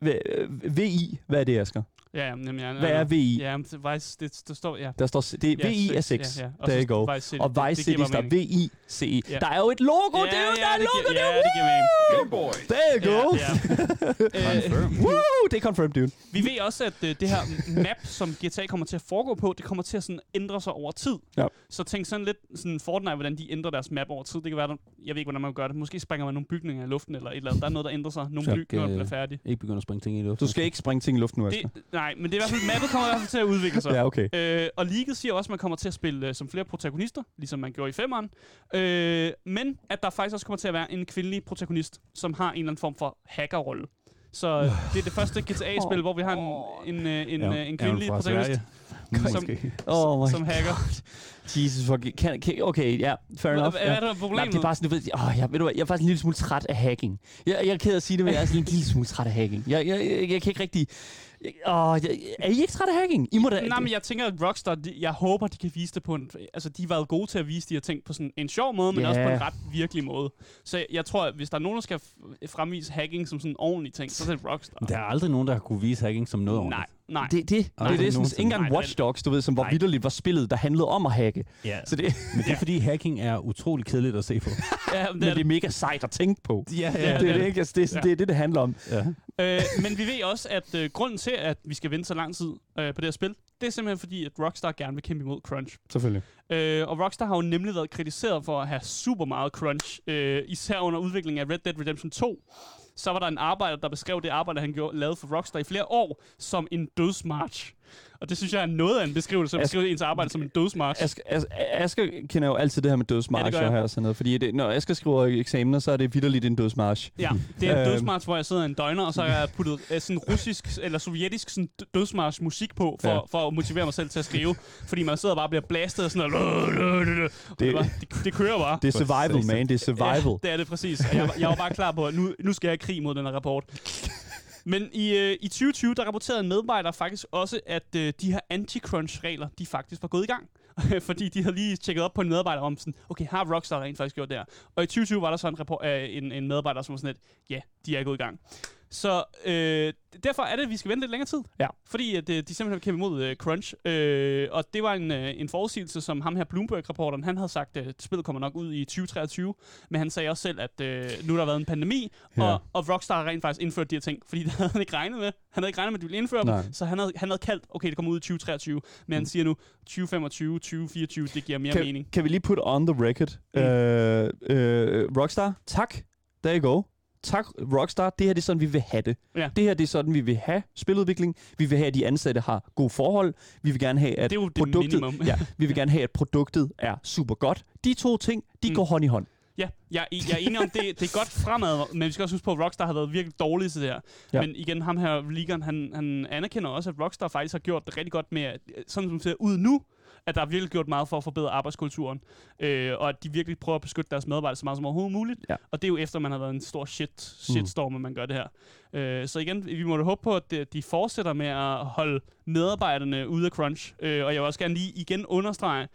ved, øh, ved VI, hvad er det, Asger? Ja, ja, jamen, ja, Hvad er VI? Ja, men det, Vice, det, der står, ja. Der står, det er Ja, VI er seks, 6. ja, ja. Og There så you go. Vice City, Og det- Vice det City står. V-I-C-E. Ja. Der er jo et logo, det er jo der er det logo, det ja, er det giver mening. There you go. Ja, *laughs* ja. Woo, det er confirmed, dude. vi ved også, at øh, det her map, som GTA kommer til at foregå på, det kommer til at sådan ændre sig over tid. Ja. Så tænk sådan lidt sådan Fortnite, hvordan de ændrer deres map over tid. Det kan være, der, jeg ved ikke, hvordan man gør det. Måske springer man nogle bygninger i luften eller et eller andet. Der er noget, der ændrer sig. Nogle bygninger bliver færdige. Ikke begynde at springe ting i luften. Du skal ikke springe ting i luften nu. Det, nej, men det er i hvert fald, mappet kommer i hvert fald til at udvikle sig. Ja, okay. Øh, og League siger også, at man kommer til at spille øh, som flere protagonister, ligesom man gjorde i femmeren. Øh, men at der faktisk også kommer til at være en kvindelig protagonist, som har en eller anden form for hackerrolle. Så øh, *laughs* det er det første GTA-spil, hvor vi har en, en, øh, en, Ja, øh, en kvindelig protagonist? Som-. Oh my som hacker. Jesus fucking... Kan, kan, okay, ja, fair Hvad, enough. hvad er der Nej, problemet? det er bare sådan, du ved, åh, jeg, ved du hvad, jeg er faktisk en lille smule træt af hacking. Jeg, jeg er ked af at sige det, men jeg er sådan en lille smule træt af hacking. Jeg, jeg, jeg, jeg kan ikke rigtig... Åh, er I ikke trætte af hacking? I må da... Nej, men jeg tænker, at Rockstar, de, jeg håber, de kan vise det på en... Altså, de har været gode til at vise de her ting på sådan en sjov måde, men Ja. også på en ret virkelig måde. Så jeg, jeg tror, at hvis der er nogen, der skal fremvise hacking som sådan en ordentlig ting, så er det Rockstar. Der er aldrig nogen, der har kunne vise hacking som noget Nej, ordentligt. Nej. Det, det, det, Nej, det er det, sådan, nogensinde. ikke engang Watch Dogs, du ved, som var vidderligt var spillet, der handlede om at hacke. Ja. Så det, Men det er fordi hacking er utrolig kedeligt at se på. *laughs* Ja, men det er mega sejt at tænke på. ja, Ja, det, er det- det, ikke? Altså, det, er, sådan- ja. det er det, det handler om. ja. øh, men vi ved også, at øh, grunden til, at vi skal vente så lang tid øh, på det her spil, det er simpelthen fordi, at Rockstar gerne vil kæmpe imod crunch. Selvfølgelig. Øh, og Rockstar har jo nemlig været kritiseret for at have super meget crunch, øh, især under udviklingen af Red Dead Redemption 2. Så var der en arbejder, der beskrev det arbejde, han gjorde, lavede for Rockstar i flere år, som en dødsmarch. Og det synes jeg er noget af en beskrivelse, at beskrive ens arbejde som en dødsmarch. Asger, As, Asger kender jo altid det her med Ja, gør jeg. her og sådan noget. Fordi det, når Asger skriver eksamener, så er det vidderligt en dødsmarsch. Ja, det er en *laughs* Øhm. dødsmarch, hvor jeg sidder en døgner, og så har jeg puttet øh, sådan russisk eller sovjetisk sådan dø- dødsmarch musik på, for, Ja. ja. for at motivere mig selv til at skrive. fordi man sidder bare og bliver blastet og sådan noget. Det, Det- bare, det, det kører bare. Det er survival, man. Det er survival. Ja, det er det præcis. Og jeg, jeg var bare klar på, at nu, nu skal jeg i krig mod den her rapport. Men i, øh, i 2020, der rapporterede en medarbejder faktisk også, at øh, de her anti-crunch-regler, de faktisk var gået i gang. *laughs* Fordi de havde lige tjekket op på en medarbejder om sådan, okay, har Rockstar rent faktisk gjort det her? Og i 2020 var der så en, rapport, øh, en, en medarbejder, som var sådan lidt, ja, de er gået i gang. Så øh, derfor er det, at vi skal vente lidt længere tid. Ja. Fordi at, øh, de simpelthen kæmper imod øh, crunch. Øh, og det var en, øh, en forudsigelse, som ham her Bloomberg-rapporteren, han havde sagt, at spillet kommer nok ud i 2023. Men han sagde også selv, at øh, nu har der været en pandemi, Ja. og, og Rockstar har rent faktisk indført de her ting. Fordi *laughs* det havde han ikke regnet med. Han havde ikke regnet med, at de ville indføre Nej. dem. Så han havde, han havde kaldt, okay, det kommer ud i 2023. Men han siger nu, 2025, 2024, det giver mere kan, mening. Kan vi lige put on the record? Mm. Øh, øh, Rockstar, tak. There you go. Tak, Rockstar. Det her det er sådan, vi vil have det. Ja. Det her det er sådan, vi vil have spiludvikling. Vi vil have, at de ansatte har gode forhold. Vi vil gerne have, at Det er jo det produktet, ja, vi vil gerne have, at produktet er super godt. De to ting, de mm. Går hånd i hånd. Ja, jeg, jeg er enig om, det, det er godt fremad, men vi skal også huske på, at Rockstar har været virkelig dårlige til det her. Ja. Men igen, ham her, Ligan, han, han anerkender også, at Rockstar faktisk har gjort det rigtig godt med, sådan som det ser ud nu, at der er virkelig gjort meget for at forbedre arbejdskulturen, øh, og at de virkelig prøver at beskytte deres medarbejdere så meget som overhovedet muligt. Ja. Og det er jo efter, man har været en stor shit, shitstorm, at man gør det her. Øh, så igen, vi må da håbe på, at de- fortsætter med at holde medarbejderne ude af crunch. Øh, og jeg vil også gerne lige igen understrege,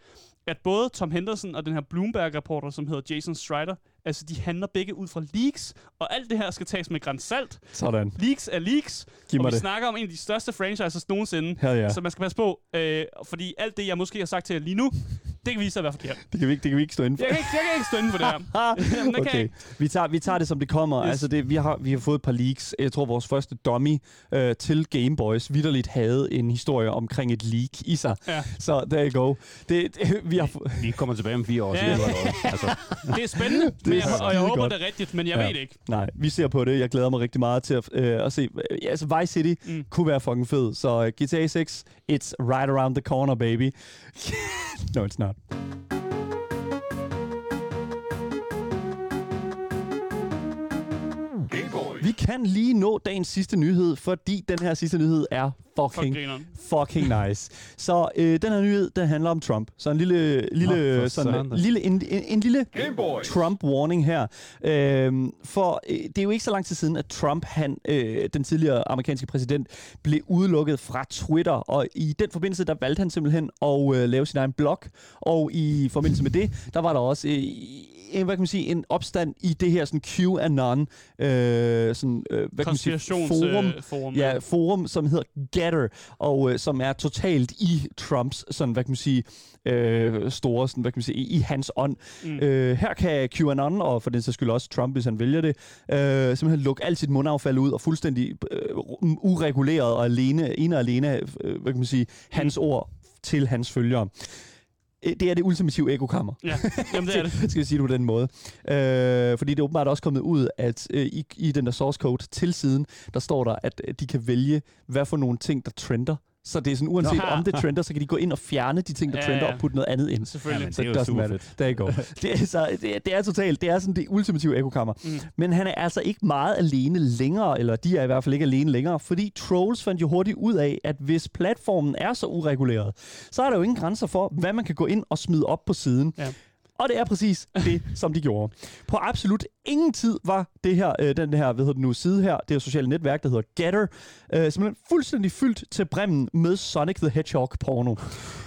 at både Tom Henderson og den her Bloomberg-rapporter, som hedder Jason Strider, altså de handler begge ud fra leaks, og alt det her skal tages med græns salt. Sådan. Leaks er leaks, Giv og mig vi det. snakker om en af de største franchises nogensinde. Ja. Så man skal passe på, øh, fordi alt det, jeg måske har sagt til jer lige nu, det kan vise sig at være forkert. Det kan vi ikke, det kan vi ikke stå inden for. Jeg kan ikke, jeg kan ikke stå inden for det her. *laughs* Jamen, det okay. Vi tager, vi tager det, som det kommer. Yes. Altså det, vi, har, vi har fået et par leaks. Jeg tror, vores første dummy øh, til Game Boys vidderligt havde en historie omkring et leak i sig. Ja. Så there you go. Det, det, vi har, fu- Vi kommer tilbage om fire år. Ja. så det er godt. *laughs* altså, Det er spændende, det men jeg, er og jeg håber, skidegodt. det er rigtigt, men jeg Ja. ved det ikke. nej, vi ser på det. Jeg glæder mig rigtig meget til at, øh, at se. Ja, altså, Vice City mm. Mm. kunne være fucking fed. Så uh, GTA 6, it's right around the corner, baby. *laughs* no, it's not. Vi kan lige nå dagens sidste nyhed, fordi den her sidste nyhed er fucking fucking nice. Så øh, den her nyhed, den handler om Trump. Så en lille, lille, Nå, sådan, da. lille en, en, en lille Trump-warning her. Øhm, for øh, det er jo ikke så lang tid siden, at Trump, han, øh, den tidligere amerikanske præsident, blev udelukket fra Twitter. Og i den forbindelse, der valgte han simpelthen at øh, lave sin egen blog. Og i forbindelse med det, der var der også øh, en, hvad kan man sige, en opstand i det her sådan QAnon, øh, sådan, øh, hvad kan man sige, forum, Konspirationsforum. ja, forum, som hedder Getter, og øh, som er totalt i Trumps, sådan, hvad kan man sige, øh, store, sådan, hvad kan man sige, i, i hans ånd. Mm. Øh, her kan QAnon, og for den sags skyld også Trump, hvis han vælger det, øh, simpelthen lukke alt sit mundaffald ud, og fuldstændig øh, ureguleret og alene, ene og alene, øh, hvad kan man sige, hans mm. ord til hans følgere. Øh, Det er det ultimative ekokammer. Ja, jamen det er det. *laughs* skal jeg sige det på den måde. Øh, fordi det er åbenbart også kommet ud, at øh, i, i den der source code til siden, der står der, at øh, de kan vælge, hvad for nogle ting, der trender. Så det er sådan, uanset Nå. om det trender, så kan de gå ind og fjerne de ting, der Ja, trender, ja. og putte noget andet ind. Selvfølgelig. Jamen, Så det er jo doesn't super fedt. You go. *laughs* det, er, så, det, er, det er totalt, det er sådan det ultimative ekokammer. Mm. Men han er altså ikke meget alene længere, eller de er i hvert fald ikke alene længere, fordi trolls fandt jo hurtigt ud af, at hvis platformen er så ureguleret, så er der jo ingen grænser for, hvad man kan gå ind og smide op på siden. Ja. Og det er præcis det, som de gjorde. På absolut ingen tid var det her, øh, den her, hvad hedder det nu, side her, det her sociale netværk, der hedder Getter, øh, simpelthen fuldstændig fyldt til bremmen med Sonic the Hedgehog porno.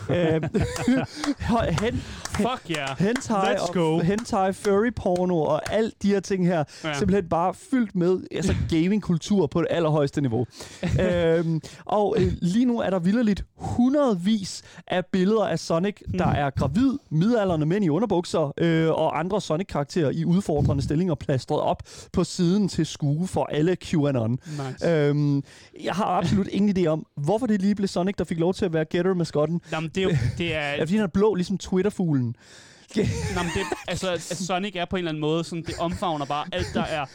øh, *laughs* hen, Fuck yeah. hentai, Let's go. og, hentai, furry porno og alt de her ting her. Ja. Simpelthen bare fyldt med altså gaming-kultur på det allerhøjeste niveau. *laughs* øhm, og øh, lige nu er der vildt hundredvis af billeder af Sonic, der Mhm. er gravid, midalderne mænd i underbukser øh, og andre Sonic-karakterer i udfordrende stillinger plastret op på siden til skue for alle QAnon. Nice. Øhm, jeg har absolut ingen idé om, hvorfor det lige blev Sonic, der fik lov til at være getter-maskotten. Nå, men det er jo, det er, *laughs* det fordi, han er blå, ligesom Twitter-fuglen? Nå, men det, altså, at Sonic er på en eller anden måde, sådan, det omfavner bare alt, der er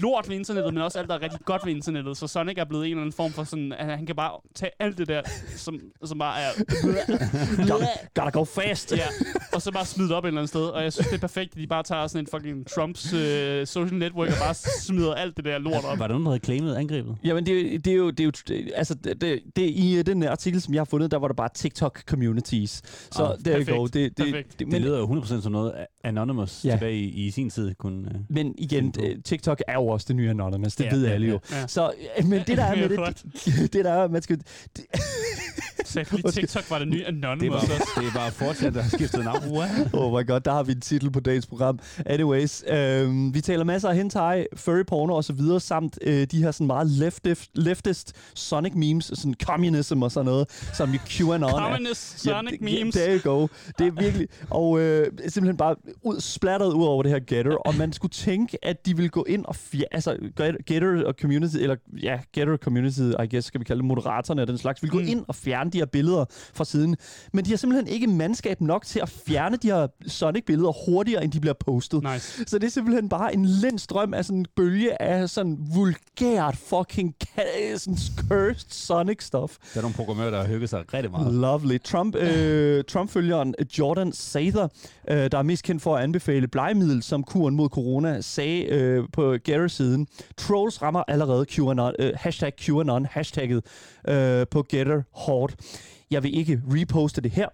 lort ved internettet, men også alt, der er rigtig godt ved internettet. Så Sonic er blevet en eller anden form for sådan, at han kan bare tage alt det der, som, som bare er... Gotta, gotta go fast. ja, og så bare smide det op et eller andet sted. Og jeg synes, det er perfekt, at de bare tager sådan en fucking Trumps øh, social network og bare smider alt det der lort op. Var der nogen, der havde claimet angrebet? Jamen, det, det, er jo, det er jo, det, altså, det, det, det, i øh, den artikel, som jeg har fundet, der var der bare TikTok communities. Så ah, der perfekt, go. Det, det, perfekt. det, Det men, lyder jo 100% som noget, Anonymous Ja. tilbage i, i sin tid kunne... Uh, men igen, øh, TikTok er jo også det nye Anonymous. Det Ja, ved ja, alle jo. Ja. Så, øh, men det der er *laughs* med det, det, *laughs* det der er, man skal, det, *laughs* Så fordi TikTok var det nye det, Anonymous bare, også. det bare fortsat, der har skiftet navn. What? oh my god, der har vi en titel på dagens program. Anyways, øh, vi taler masser af hentai, furry porno og så videre, samt øh, de her sådan meget leftist, leftist Sonic memes, sådan communism og sådan noget, som jo QAnon er. Communist Sonic Ja, memes. There you go. Det er virkelig... Og øh, simpelthen bare ud, splatteret ud over det her Getter, og man skulle tænke, at de ville gå ind og... Fjer, altså, Getter og community, eller ja, Getter community, I guess, skal vi kalde det, moderatorerne og den slags, ville gå Mm. ind og fjerne de her billeder fra siden. Men de har simpelthen ikke mandskab nok til at fjerne de her Sonic-billeder hurtigere, end de bliver postet. Nice. Så det er simpelthen bare en lindstrøm af sådan en bølge af sådan vulgært fucking sådan cursed Sonic stuff. Der er nogle programmører, der har hygget sig rigtig meget. Lovely. Trump, øh, Trump-følgeren Jordan Sather, øh, der er mest kendt for at anbefale blegemiddel som kuren mod corona, sagde øh, på på Getter-siden, trolls rammer allerede QAnon, øh, hashtag QAnon, hashtagget øh, på Getter hårdt. Jeg vil ikke reposte det her,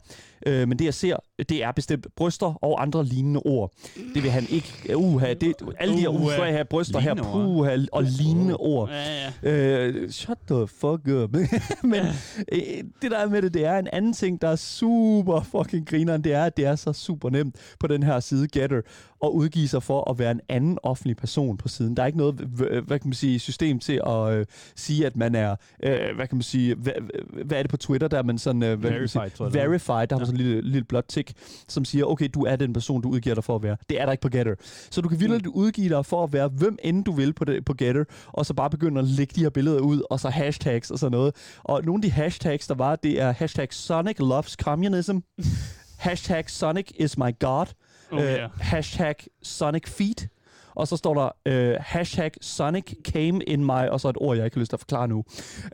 øh, men det jeg ser, det er bestemt bryster og andre lignende ord. Det vil han ikke. Uha, det, alle de her Uha. uha, have bryster her, puha, og lignende ord. Ja, ja. Øh, shut the fuck up. *laughs* Men øh, det der er med det, det er en anden ting, der er super fucking grineren. Det er, at det er så super nemt på den her side Getter at udgive sig for at være en anden offentlig person på siden. Der er ikke noget, h- hvad kan man sige, system til at øh, sige, at man er, øh, hvad kan man sige, hvad, hvad er det på Twitter, der er man sådan, øh, hvad kan man sige, Verified, er. verified, der har man sådan en lille, lille blåt tik, som siger, okay, du er den person, du udgiver dig for at være. Det er der ikke på Getter. Så du kan virkelig udgive dig for at være hvem end du vil på, det, på Getter, og så bare begynde at lægge de her billeder ud, og så hashtags og sådan noget. Og nogle af de hashtags, der var, det er hashtag Sonic loves communism, *laughs* hashtag Sonic is my god, Oh, øh, yeah. hashtag Sonic feet, og så står der øh, hashtag Sonic came in my, og så et ord, jeg ikke har lyst til at forklare nu.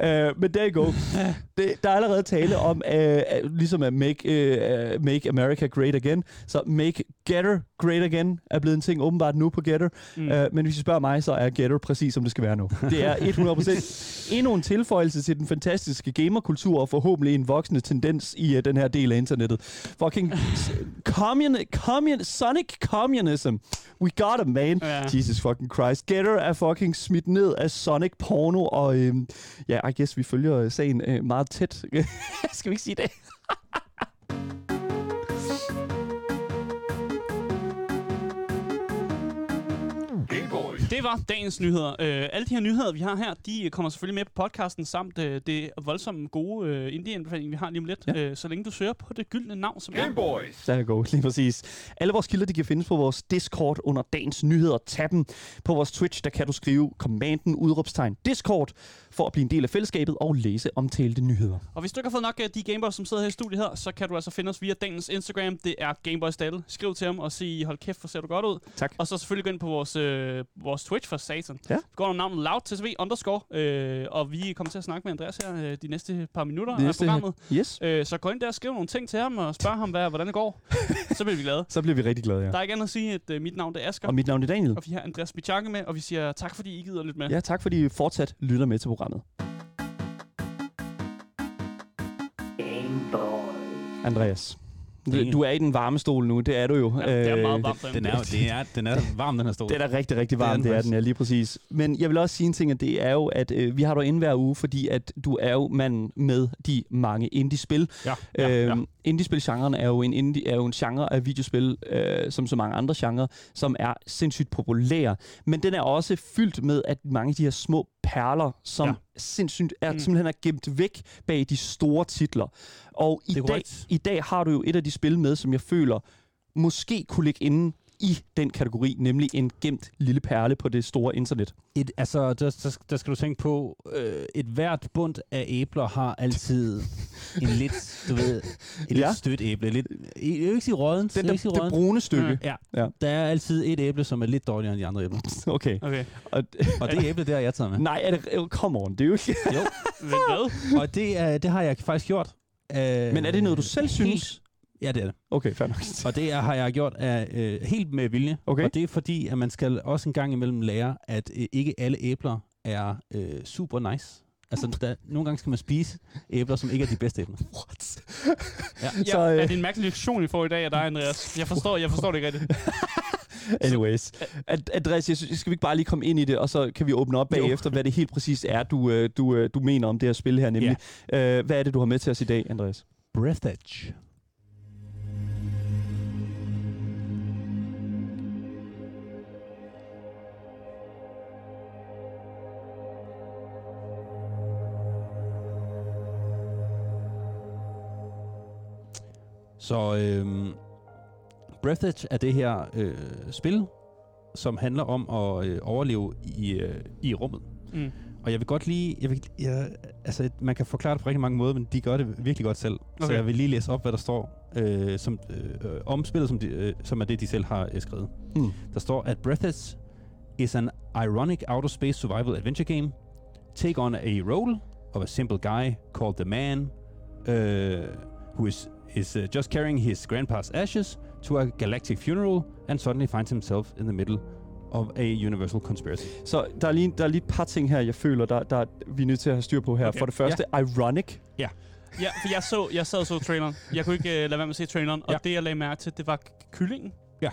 Øh, men there you go. *laughs* det, der er allerede tale om, øh, øh, ligesom at make, øh, make America great again, så make Getter great again er blevet en ting åbenbart nu på Getter. Mm. Øh, men hvis I spørger mig, så er Getter præcis som det skal være nu. Det er *laughs* 100% endnu en tilføjelse til den fantastiske gamerkultur, og forhåbentlig en voksende tendens i uh, den her del af internettet. Fucking s- commun, commun, Sonic communism. We got it, man. Ja. Jesus fucking Christ. Getter er fucking smidt ned af Sonic porno, og øhm, ja, I guess vi følger øh, sagen øh, meget tæt. *laughs* Skal vi ikke sige det? *laughs* Det var dagens nyheder. Øh, alle de her nyheder, vi har her, de kommer selvfølgelig med på podcasten, samt øh, det voldsomt gode øh, indie-anbefaling, vi har lige om lidt. Ja. Øh, så længe du søger på det gyldne navn, som er... Der er go, lige præcis. Alle vores kilder, de kan findes på vores Discord under dagens nyheder. Tag dem. På vores Twitch, der kan du skrive kommanden udråbstegn Discord for at blive en del af fællesskabet og læse omtalte nyheder. Og hvis du ikke har fået nok af de Gameboys, som sidder her i studiet her, så kan du altså finde os via dagens Instagram. Det er Gameboys Dalle. Skriv til ham og sig, hold kæft, hvor ser du godt ud. Tak. Og så selvfølgelig gå ind på vores, øh, vores Twitch for satan. Ja. Vi går under navnet LoudTSV underscore, øh, og vi kommer til at snakke med Andreas her øh, de næste par minutter af programmet. Yes. Øh, så gå ind der og skriv nogle ting til ham og spørg ham, hvad, hvordan det går. *laughs* så bliver vi glade. Så bliver vi rigtig glade, ja. Der er ikke andet at sige, at øh, mit navn det er Asger, Og mit navn er Daniel. og vi har Andreas Bichakke med, og vi siger tak, fordi I gider lidt med. Ja, tak fordi I fortsat lytter med til programmet. Andreas, Du, du er i den varme stol nu, det er du jo. Ja, det er Øh, meget varmt. Den er, jo- det er, den er varm, den her stol. Den er rigtig, rigtig Det er varm, den det er den, ja, lige præcis. Men jeg vil også sige en ting, at det er jo, at øh, vi har dig inde hver uge, fordi at du er jo manden med de mange indie-spil. Ja, ja, ja. Øhm, Indie-spil-genren er jo en, indie, er jo en genre af videospil, øh, som så mange andre genrer, som er sindssygt populære. Men den er også fyldt med at mange af de her små perler, som Ja. Sindssygt er, Mm. simpelthen er gemt væk bag de store titler. Og i dag, i dag har du jo et af de spil med, som jeg føler måske kunne ligge inde i den kategori, nemlig en gemt lille perle på det store internet. Et, altså, der, der, der skal du tænke på, øh, et hvert bund af æbler har altid en lidt, du ved, et *laughs* Ja. lidt stødt æble. Lidt, jeg vil ikke sige rådent. Den der, ikke sige det rådent. brune stykke. Ja. Ja. Der er altid et æble, som er lidt dårligere end de andre æbler. *laughs* Okay. Okay. Og, Og det æble, det har jeg taget med. nej, er det, øh, come on, det er jo ikke... Jo. Ved hvad? Og det, er, det har jeg faktisk gjort. Øh, Men er det noget, du selv helt- synes? Ja, det er det. Okay, fair nok. Og det er, har jeg gjort af, øh, helt med vilje. Okay. Og det er fordi, at man skal også en gang imellem lære, at øh, ikke alle æbler er øh, super nice. Altså, der, nogle gange skal man spise æbler, som ikke er de bedste æbler. What? Ja. *laughs* Ja, Så, øh, er det en mærkelig lektion, I får i dag af dig, Andreas? Jeg forstår, jeg forstår det ikke rigtigt. *laughs* Anyways. Andreas, jeg synes, skal vi ikke bare lige komme ind i det, og så kan vi åbne op Jo. bagefter, hvad det helt præcis er, du, øh, du, øh, du mener om det her spil her, nemlig. Øh, hvad er det, du har med til os i dag, Andreas? Breath Så øhm, Breath Edge er det her øh, spil, som handler om at øh, overleve i, øh, i rummet. Mm. Og jeg vil godt lige... Jeg vil, jeg, altså, man kan forklare det på rigtig mange måder, men de gør det virkelig godt selv. Okay. Så jeg vil lige læse op, hvad der står øh, som, øh, om spillet, som, de, øh, som er det, de selv har øh, skrevet. Hmm. Der står, at Breath Edge is an ironic outer space survival adventure game. Take on a role of a simple guy called the man, uh, who is, is uh, just carrying his grandpa's ashes to a galactic funeral and suddenly finds himself in the middle of a universal conspiracy. Så der er lige, der er lige et par ting her, jeg føler, der, der vi er nødt til at have styr på her. Okay. For det første, ironic. Ja, for jeg, så, jeg sad og så traileren. Jeg kunne ikke uh, lade være med at se traileren, og Ja. det, jeg lagde mærke til, det var kyllingen. Ja.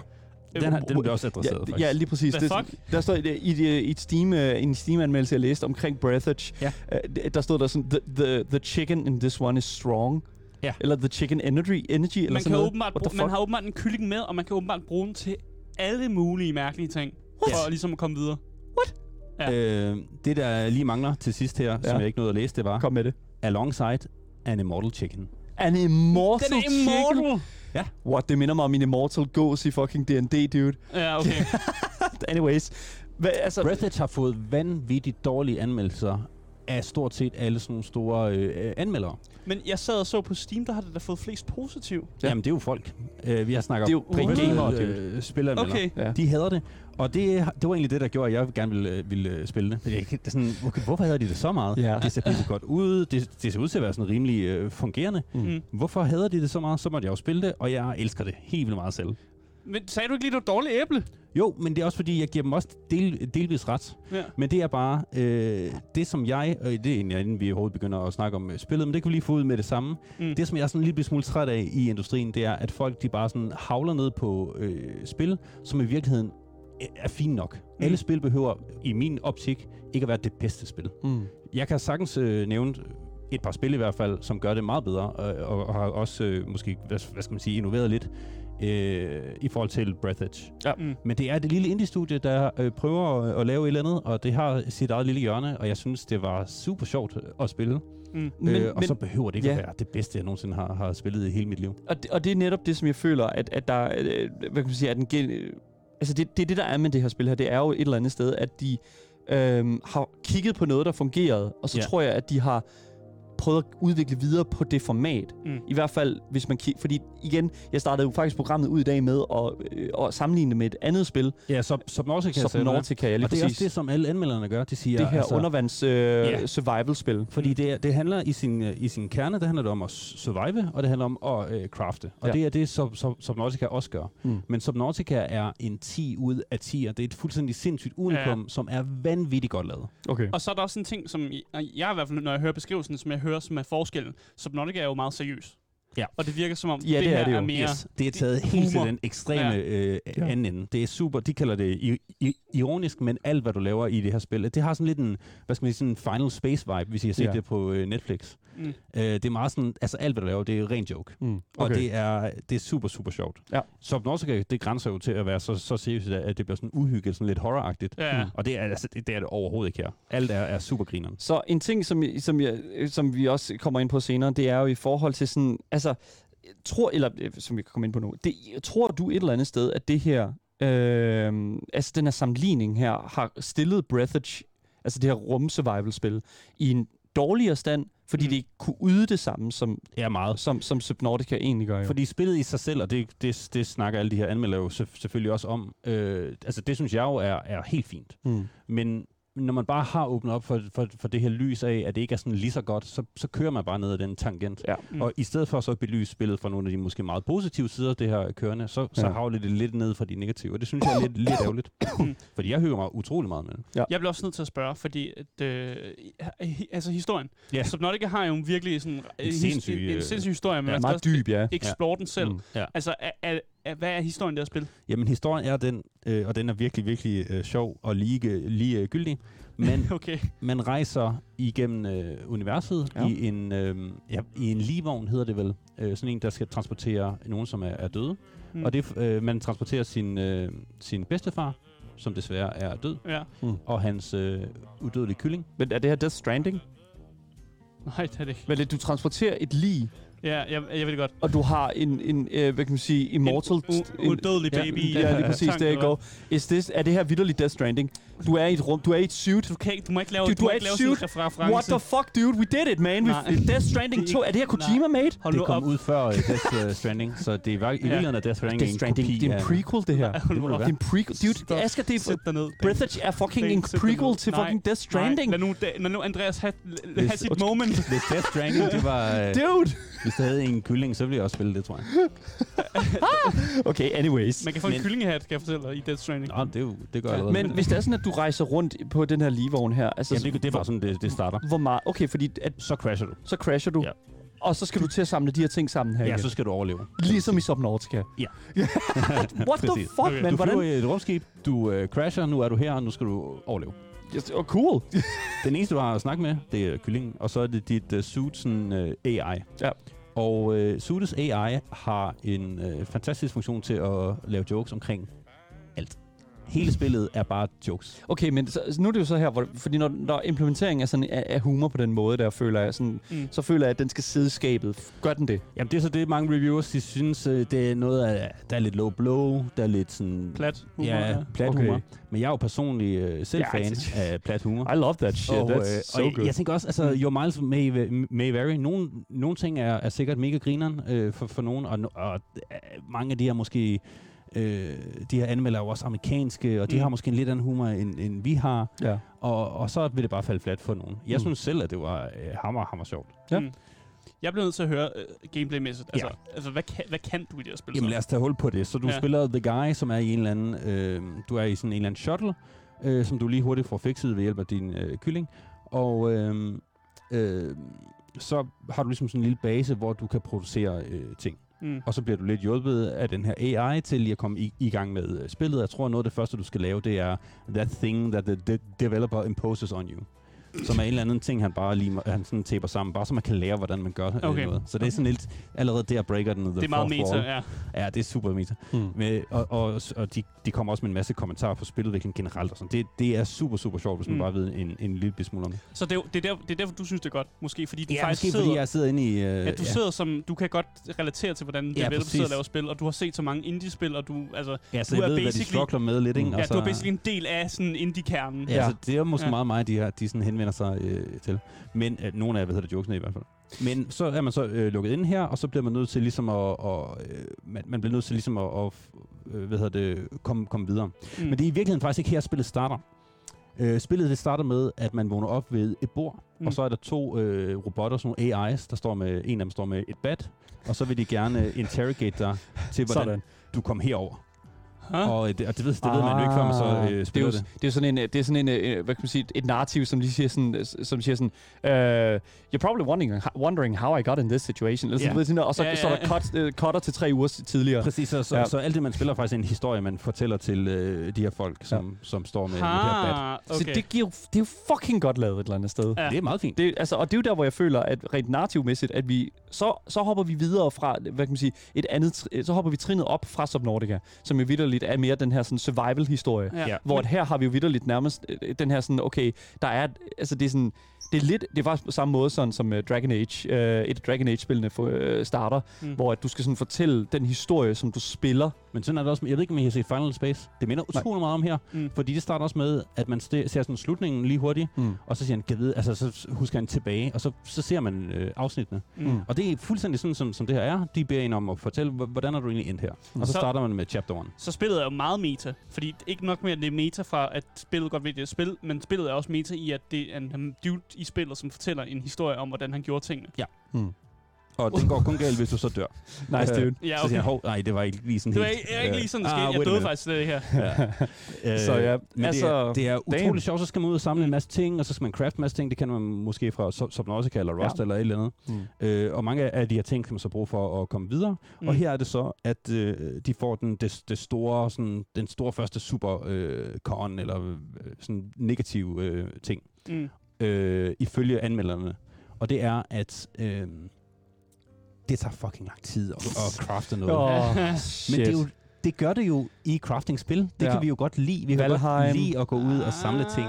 Øh, Den, her, den bliver også adresseret, Ja, faktisk. ja, lige præcis. Det, fuck? der står i, i, i et Steam, uh, en Steam-anmeldelse, jeg læste omkring Breath Edge, Ja. uh, der stod der sådan, the, the, the chicken in this one is strong. Ja. Eller the chicken energy, energy eller man, sådan kan noget. What bruge, man har åbenbart en kylling med, og man kan åbenbart bruge den til alle mulige mærkelige ting. What? For ligesom at komme videre. Ja. Øh, det, der lige mangler til sidst her, ja. som Ja. jeg ikke nåede at læse, det var Kom med det. Alongside an immortal chicken. An immortal Den er chicken. immortal! What, det minder mig om en immortal gås i fucking D&D, dude. Ja, okay. *laughs* Anyways. Hvad, altså, Breath Edge har fået vanvittigt dårlige anmeldelser af stort set alle sådan nogle store øh, anmeldere. Men jeg sad og så på Steam, der har det da fået flest positiv. Ja. Jamen, det er jo folk. Øh, vi har snakket Det er om gamere, øh, spilleranmeldere. Okay. ja. De hader det. Og det, det var egentlig det, der gjorde, at jeg gerne ville, øh, ville øh, spille det. Men jeg, kan- det er sådan, okay, hvorfor hader de det så meget? Ja. Det ser pisse godt ud. Det, det ser ud til at være sådan rimelig øh, fungerende. Mm. Hvorfor hader de det så meget? Så måtte jeg jo spille det, og jeg elsker det helt vildt meget selv. Men sagde du ikke lige, var dårligt æble? Jo, men det er også fordi, jeg giver dem også del, delvis ret. Ja. Men det er bare øh, det, som jeg, og det er egentlig, inden vi overhovedet begynder at snakke om øh, spillet, men det kan vi lige få ud med det samme. Mm. Det, som jeg er sådan en lille smule træt af i industrien, det er, at folk de bare sådan havler ned på øh, spil, som i virkeligheden øh, er fint nok. Mm. Alle spil behøver, i min optik, ikke at være det bedste spil. Mm. Jeg kan sagtens øh, nævne et par spil i hvert fald, som gør det meget bedre, og, og, og har også øh, måske, hvad, hvad skal man sige, innoveret lidt øh, i forhold til Breath Edge. Mm. Men det er det lille indie-studie, der øh, prøver at, at lave et eller andet, og det har sit eget lille hjørne, og jeg synes, det var super sjovt at spille. Mm. Men, øh, og men, så behøver det ikke ja. at være det bedste, jeg nogensinde har, har spillet i hele mit liv. og, det, og det er netop det, som jeg føler, at, at der, øh, hvad kan man sige, at den gen, øh, altså det, det er det, der er med det her spil her. Det er jo et eller andet sted, at de øhm, har kigget på noget, der fungerede, og så Ja. tror jeg, at de har prøvet at udvikle videre på det format. Mm. I hvert fald, hvis man kigger... Fordi igen, jeg startede jo faktisk programmet ud i dag med at, øh, at sammenligne det med et andet spil, Ja, Sub Subnautica. sagde du det? Subnautica, ja, lige Og det er også det, som alle anmelderne gør. De siger, det her altså, undervands øh, Ja. survival-spil. Fordi det, er- det handler i sin, øh, i sin kerne, det handler det om at survive, og det handler om at øh, crafte. Og Ja. det er det, som Sub Subnautica også gør. Mm. Men Subnautica er en 10 ud af 10, og det er et fuldstændig sindssygt unikum, Ja. som er vanvittigt godt lavet. Okay. Og så er der også en ting, som jeg, jeg i hvert fald, når jeg hører beskrivelsen, som jeg hører, som er forskellen. Subnautica er jo meget seriøs. Ja. Og det virker som om, Ja, det, det er her det jo. er mere... Yes, det er taget helt til humor. den ekstreme Ja. øh, anden ende. Det er super, de kalder det i, i, ironisk, men alt hvad du laver i det her spil, det har sådan lidt en, hvad skal man sige, sådan en Final Space vibe, hvis I har set Ja. det på øh, Netflix. Mm. Øh, det er meget sådan, altså alt hvad du laver, det er ren joke. Mm. Okay. Og det er, det er super, super sjovt. Ja. Subnautica, det grænser jo til at være så, så seriøst, at det bliver sådan uhyggeligt, sådan lidt horroragtigt. Ja, ja. Og det er, altså, det, det er det overhovedet ikke her. Alt er, er super grineren. Så en ting, som, som, jeg, som vi også kommer ind på senere, det er jo i forhold til sådan, altså, tror, eller øh, som vi kan komme ind på nu, det, tror du et eller andet sted, at det her, øh, altså den her sammenligning her, har stillet Breathage, altså det her rum-survival-spil, i en dårligere stand, fordi Mm. det ikke kunne yde det samme, som, Ja, meget. som, som Subnautica egentlig gør. Jo. Fordi spillet i sig selv, og det, det, det snakker alle de her anmeldere jo selv- selvfølgelig også om, øh, altså det synes jeg jo er, er helt fint. mm. Men når man bare har åbnet op for, for, for det her lys af, at det ikke er sådan lige så godt, så, så kører man bare ned ad den tangent. Ja. Mm. Og i stedet for så at belyse spillet fra nogle af de måske meget positive sider af det her kørende, så, så Ja. havler det lidt ned fra de negative. Og det synes jeg er lidt, lidt ærgerligt. *coughs* Fordi jeg hygger mig utrolig meget med det. Jeg bliver også nødt til at spørge, fordi at, øh, altså historien. Ja. Subnautica har jo en virkelig sådan, en, his- sindssyg, en, en øh, sindssyg historie, men Ja, man skal meget også dyb, ja. explore den selv. Mm. Ja. Altså, er, er, hvad er historien der spil? Jamen historien er den, øh, og den er virkelig, virkelig øh, sjov og lige, lige øh, gyldig. Men *laughs* Okay. man rejser igennem øh, universet Ja. i en øh, ja, i en ligevogn hedder det vel, øh, sådan en der skal transportere nogen som er, er døde. Mm. Mm. Og det øh, man transporterer sin øh, sin bedstefar, som desværre er død, Ja. og hans øh, udødelige kylling. Men er det her Death Stranding? Nej, det er det ikke. Men du transporterer et lig, Ja, jeg, jeg ved det godt. og du har en, en øh, hvad kan man sige, immortal... En udødelig ja, baby. Ja, lige *laughs* præcis, der eller go. Is this, er det her vidderligt Death Stranding? Du er i et rum, du er i et suit. Du, kan ikke, du må ikke lave, Du- du, du må er ikke et lave suit. sådan en reference. What the fuck, dude? We did it, man. Nej. We, Death Stranding Det er 2. Er det her Kojima made? Hold det kom op. ud før uh, Death uh, Stranding, så det er i virkeligheden er Death Stranding Death Stranding, kopi det er en prequel, det her. *laughs* Det det er en prequel. Dude, Stop. Asger, det er... Sæt dig ned. Breathage er fucking en prequel til Nej, fucking Death Stranding. Nej, lad nu, Andreas have, sit moment. Hvis *laughs* Death Stranding, det var... Uh, Dude! Hvis det havde en kylling, så ville jeg også spille det, tror jeg. *laughs* Okay, anyways. Man kan få en Men- kyllingehat, kan jeg fortælle dig, i Death Stranding. Nå, det, er jo, det gør jeg allerede. Men hvis det er sådan, at du rejser rundt på den her ligevogn her, altså, Jamen, det, det er bare sådan, det, det starter. hvor meget... Okay, fordi at, Så crasher du. så crasher du, Ja. og så skal du til at samle de her ting sammen her Ja, igen. så skal du overleve. Ligesom i Subnautica. Ja. *laughs* What the fuck, Okay. man? Du flyver Hvordan? i et rumskib, du øh, crasher, nu er du her, og nu skal du overleve. Yes, oh, cool. *laughs* Den eneste, du har at snakke med, det er kyllingen, og så er det dit uh, suits uh, AI. Ja. Og uh, Suits AI har en uh, fantastisk funktion til at lave jokes omkring. Hele spillet er bare jokes. Okay, men så, nu er det jo så her, hvor, fordi når, når implementeringen er sådan af, humor på den måde, der føler jeg sådan, Mm. så føler jeg, at den skal sidde skabet. Gør den det? Jamen det er så det, mange reviewers de synes, uh, det er noget af, der er lidt low blow, der er lidt sådan... Plat humor. Ja, plat Okay. humor. Men jeg er jo personligt uh, selv Ja, fan det- af plat humor. I love that shit. Og, That's øh, so og jeg, good. jeg tænker også, altså, Mm. your miles may, may vary. Nogle, nogle ting er, er sikkert mega grineren øh, for, for nogen, og, og øh, mange af de her måske, øh, de her anmeldere er jo også amerikanske, og de Mm. har måske en lidt anden humor, end, end vi har, ja. og, og så vil det bare falde fladt for nogen. Jeg Mm. synes selv, at det var øh, hammer, hammer sjovt. Ja. Mm. Jeg bliver nødt til at høre uh, gameplaymæssigt. Altså, altså hvad, kan, hvad kan du i det her spil? Jamen så? lad os tage hul på det. Så du Ja. ja. spiller The Guy, som er i en eller anden, øh, du er i sådan en eller anden shuttle, øh, som du lige hurtigt får fikset ved hjælp af din øh, kylling. Og øh, øh, så har du ligesom sådan en lille base, hvor du kan producere øh, ting. Mm. Og så bliver du lidt hjulpet af den her AI til lige at komme i, i gang med øh, spillet. Jeg tror, noget af det første, du skal lave, det er that thing that the de- developer imposes on you. Som er en eller anden ting, han bare lige han sådan taper sammen, bare så man kan lære, hvordan man gør øh, Okay. noget. Så det er sådan lidt, allerede der breaker den the Det er meget meta, ja. Ja, det er super meta. Mm. Med, og og, og de, de kommer også med en masse kommentarer på spiludvikling generelt. Og sådan. Det, det er super, super sjovt, hvis man Mm. bare ved en, en lille smule om det. Så det er, det, er der, det er derfor, du synes, det er godt. Måske fordi du Ja, faktisk måske sidder... fordi jeg sidder inde i... Uh, Ja, du sidder som... Du kan godt relatere til, hvordan Ja, developer sidder og laver spil, og du har set så mange indie-spil, og du... Altså, ja, så du jeg er ved, hvad de struggler med lidt, ikke? Mm. Og ja, så, du er basically en del af sådan indie-kernen. Ja, Ja. så det er måske Ja. ja. meget mig, de, her, de sådan henvender sig øh, til. Men øh, nogle af, hvad hedder det, jokesene i hvert fald. Men så er man så øh, lukket ind her, og så bliver man nødt til ligesom at... Og, øh, man, man bliver nødt til ligesom at, at øh, hvad hedder det, komme, komme videre. Mm. Men det er i virkeligheden faktisk ikke her, spillet starter. Øh, spillet det starter med, at man vågner op ved et bord, Mm. mm. og så er der to øh, robotter, sådan nogle AI's, der står med, en af dem står med et bat, og så vil de gerne interrogate dig til, *laughs* hvordan Sådan. du kom herover. Og det, og det, ved, det ved man jo ikke, før man så Ah, øh, det er, spiller jo, det. det er sådan en, øh, det er sådan en, øh, hvad kan man sige, et narrativ, som lige siger sådan, øh, som siger sådan, uh, you're probably wondering, wondering how I got in this situation. Eller Ja. sådan, sådan, og så, Ja, ja, så er der cut, uh, cutter til tre uger tidligere. Præcis, så, så, Ja. ja. så alt det, man spiller, er faktisk en historie, man fortæller til øh, de her folk, som, som står med, med det her bat. Ha, Så okay. det, giver, det er jo fucking godt lavet et eller andet sted. Ja. Det er meget fint. Det, altså, og det er jo der, hvor jeg føler, at rent narrativmæssigt, at vi, så, så hopper vi videre fra, hvad kan man sige, et andet, så hopper vi trinet op fra Subnautica, som jo vidderligt er mere den her sådan survival-historie. Ja. Ja. Hvor at her har vi jo vidderligt nærmest øh, den her sådan, okay, der er, altså det er sådan, det er lidt, det er faktisk på samme måde sådan, som uh, Dragon Age, uh, et af Dragon Age-spillene for, uh, starter, mm. hvor at du skal sådan fortælle den historie, som du spiller. Men sådan er det også, jeg ved ikke, om I har set Final Space. Det minder utrolig meget om her. Mm. Fordi det starter også med, at man ser sådan slutningen lige hurtigt, Mm. og så siger han, "Gad vide," altså så husker han tilbage, og så, så ser man øh, afsnittene. Mm. Og det er fuldstændig sådan, som, som det her er. De beder en om at fortælle, "H- hvordan er du egentlig endt her? Og så, Så- starter man med chapter 1. Så spillet er jo meget meta. Fordi ikke nok med, at det er meta fra, at spillet godt ved, det er spil, men spillet er også meta i, at det er en dude i spillet, som fortæller en historie om, hvordan han gjorde tingene. Mm. Og den går kun galt, hvis du så dør. *laughs* Nice, Øh, dude. Ja, Så okay. siger han, hov, nej, det var ikke lige sådan Det var helt... ikke, jeg er ikke lige sådan, det øh, skete. ah, Jeg døde faktisk det her. Ja. *laughs* Øh, Så ja, men altså, det, er, det er damn. utroligt sjovt, så skal man ud og samle en masse ting, og så skal man craft en masse ting. Det kan man måske fra Sub- Subnautica eller Rust Ja. ja. eller et eller andet. Mm. Øh, og mange af de her ting kan man så bruge for at komme videre. Mm. Og her er det så, at øh, de får den, det, det store, sådan, den store første super øh, con, eller øh, sådan negativ øh, ting, Mm. øh, ifølge anmelderne. Og det er, at øh, det tager fucking lang tid at, at crafte noget. Åh, Men det, er jo, det gør det jo i crafting-spil. Det Ja. ja. kan vi jo godt lide. Vi kan Valheim. godt lide at gå ud og samle ting.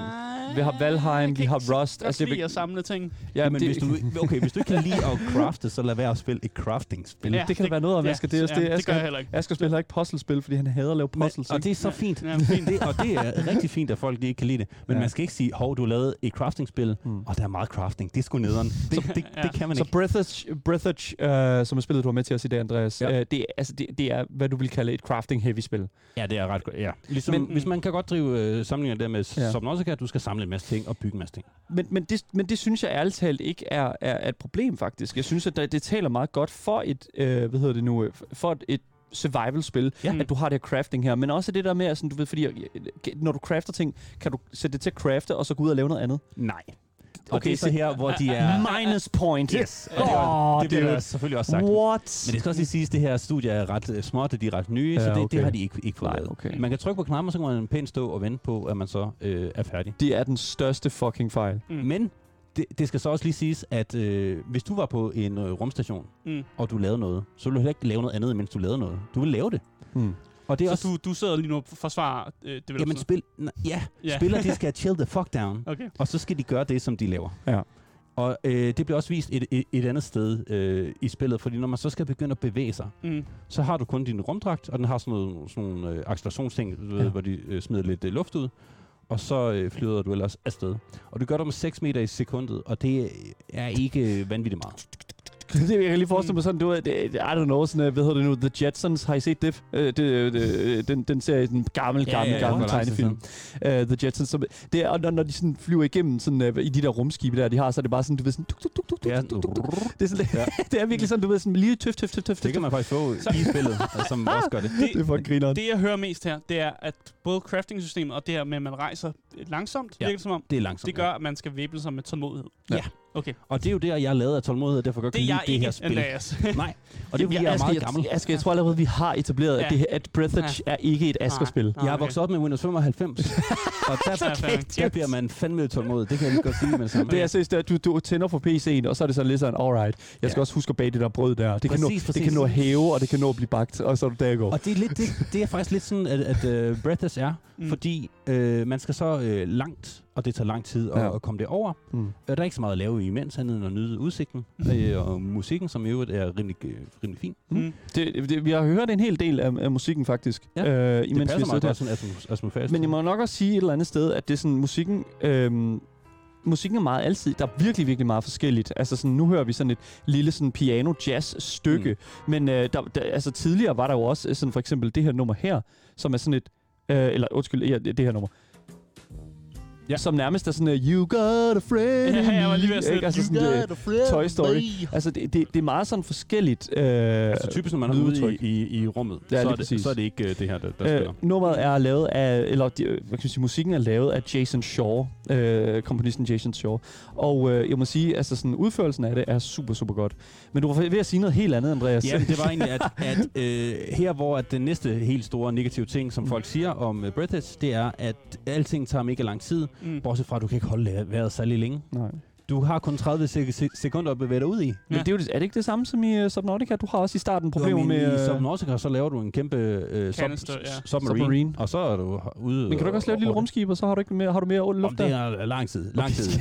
Vi har Valheim, Jeg vi kan har Rust. Godt Altså, lide jeg, at samle ting. ja, men det, hvis du, okay, hvis du ikke kan lide at crafte, så lad være at spille et crafting-spil. Ja. det kan der være noget om, Ja, Asger. Det, er- ja, det, det gør Asger, jeg heller ikke. Asger spiller ikke puzzlespil, fordi han hader at lave Men, puzzles. og ikke? det er så Ja. fint. Ja, fint. Det, *laughs* og det er rigtig fint, at folk ikke kan lide det. Men Ja. man skal ikke sige, hov, du har lavet et crafting-spil, Mm. og der er meget crafting. Det er sgu nederen. *laughs* Det, det, det, Ja. det kan man Så ikke. Breathage, Breathage øh, som er spillet, du var med til at sige det, Andreas, Ja. øh, det, er, altså, det, det er, hvad du vil kalde et crafting-heavy spil. Ja, det er ret godt. Ja. Ligesom, Men- men, hvis man kan godt drive øh, samlinger der med Ja. ja. Subnautica, at du skal samle en masse ting og bygge en masse ting. Men, men, det, men det synes jeg ærligt talt ikke er, er et problem, faktisk. Jeg synes, at det, det taler meget godt for et, øh, hvad hedder det nu, øh, for et, et survival-spil, Ja. at du har det her crafting her. Men også det der med, at sådan, du ved, fordi når du crafter ting, kan du sætte det til at crafte, og så gå ud og lave noget andet. Nej. Og Okay, det er så her, hvor de er... Minus point. Yes. Og det, er, Åh, det bliver dude. der selvfølgelig også sagt. What? Men det skal også lige siges, at det her studie er ret uh, småt, og de er ret nye, Ja, så det, okay. det har de ikke, ikke fået Nej, lavet. okay. Man kan trykke på knapper, så kan man pænt stå og vente på, at man så øh, er færdig. Det er den største fucking fejl. Mm. Men det, det skal så også lige siges, at øh, hvis du var på en øh, rumstation, Mm. og du lavede noget, så ville du heller ikke lave noget andet, mens du lavede noget. Du vil lave det. Mm. Og det er Så også... du, du sidder lige nu og forsvarer øh, Jamen, developers? spil, n- ja, Ja. spillere de skal chill the fuck down, Okay. og så skal de gøre det, som de laver. Ja. Og øh, det bliver også vist et, et, et andet sted øh, i spillet, fordi når man så skal begynde at bevæge sig, Mm. så har du kun din rumdragt, og den har sådan nogle, sådan nogle øh, accelerationsting, Ja. hvor de øh, smider lidt øh, luft ud, og så øh, flyder du ellers afsted. Og du gør det med 6 meter i sekundet, og det er ikke vanvittigt meget. *laughs* det jeg kan lige forestille mig sådan, du ved, det, I don't know, sådan, øh, hvad hedder det nu, The Jetsons, har I set det? Øh, det, det den, den serie, den gamle, Ja, gamle, ja, ja, tid tegnefilm. Uh, The Jetsons, som, det er, og når, når de sådan flyver igennem sådan, uh, i de der rumskibe der, de har, så er det bare sådan, du ved, sådan, tuk, tuk, Det er, tuk, tuk, tuk, tuk. det er, sådan, Ja. *laughs* det er virkelig sådan, du ved, sådan lige tøft, tøft, tøft, tøft, det kan man faktisk få i spillet, *laughs* altså, som også gør det. det er for grineren. Det, jeg hører mest her, det er, at både crafting-systemet og det her med, at man rejser langsomt, Ja. virker det som om, Det er langsomt. det gør, at man skal væbne sig med tålmodighed. Ja. Okay. Og det er jo der, jeg er lavet af tålmodighed, og derfor godt Det kan er lide jeg det ikke, her spil. Andreas. *laughs* Nej, og det er *laughs* fordi, jeg er Asger, meget gammel. Jeg, Asger, jeg tror allerede, vi har etableret, at, Ja. det, at Breathage er ikke et Asger-spil. Nej. Jeg er okay. vokset op med Windows 95, *laughs* og der, Så er jeg færdig. der bliver man fandme tålmodig. Det kan jeg lige godt sige med det samme. Det er seriøst, at du, du tænder for PC'en, og så er det sådan lidt sådan, alright, jeg skal Ja. også huske at bage det der brød der. Det, kan, nå, Præcis, det præcis. kan nå at hæve, og det kan nå at blive bagt, og så er du der går. Og det er, lidt, det, det er faktisk lidt sådan, at, at uh, Breathless er, Mm. mm. fordi øh, man skal så øh, langt, og det tager lang tid at, Ja. at komme det over. Mm. Øh, Der er ikke så meget at lave imens, andet end at nyde udsigten øh, og musikken, som i øvrigt er rimelig, øh, rimelig fin. Mm. Det, det, vi har hørt en hel del af, af musikken faktisk, Ja. øh, Det imens vi passer sidder meget der. godt sådan atmosfærisk. Men jeg må nok også sige et eller andet sted, at det er sådan, musikken... Øhm, musikken er meget altid. Der er virkelig, virkelig meget forskelligt. Altså sådan, nu hører vi sådan et lille sådan piano-jazz-stykke. Mm. Men øh, der, der, altså, tidligere var der jo også øh, sådan for eksempel det her nummer her, som er sådan et... Øh, eller undskyld, ja, det det her nummer. Ja. som nærmest er sådan, uh, you got a friend Ja, jeg var lige ved at sige, altså you sådan, got uh, a friend Toy Story. me. Altså, det, det, det er meget sådan forskelligt. Uh, Altså typisk, når man er ude lydudtryk. i, i, i rummet, Ja, så, er det, så er det ikke uh, det her, der, der Øh, spiller. nummeret er lavet af, eller de- hvad kan man sige, musikken er lavet af Jason Shaw, øh, komponisten Jason Shaw. Og øh, jeg må sige, altså sådan udførelsen af det er super, super godt. Men du var ved at sige noget helt andet, Andreas. Ja, det var *laughs* egentlig, at, at øh, her hvor at den næste helt store negative ting, som folk siger om uh, Breath Edge, det er, at alting tager mega lang tid, Mm. bortset fra, at du kan ikke holde vejret særlig længe. Nej. Du har kun 30 sek- se- sekunder at bevæge dig ud i. Men Ja. det er, jo, er det ikke det samme som i uh, Subnautica? Du har også i starten problemer men med... I øh, Subnautica, så laver du en kæmpe øh, sub, Canister, ja. submarine, Submarine. og så er du ude... men kan du ikke også lave et lille rumskib, og så har du, ikke mere, har du mere luft det der? er lang tid. Lang tid. *laughs*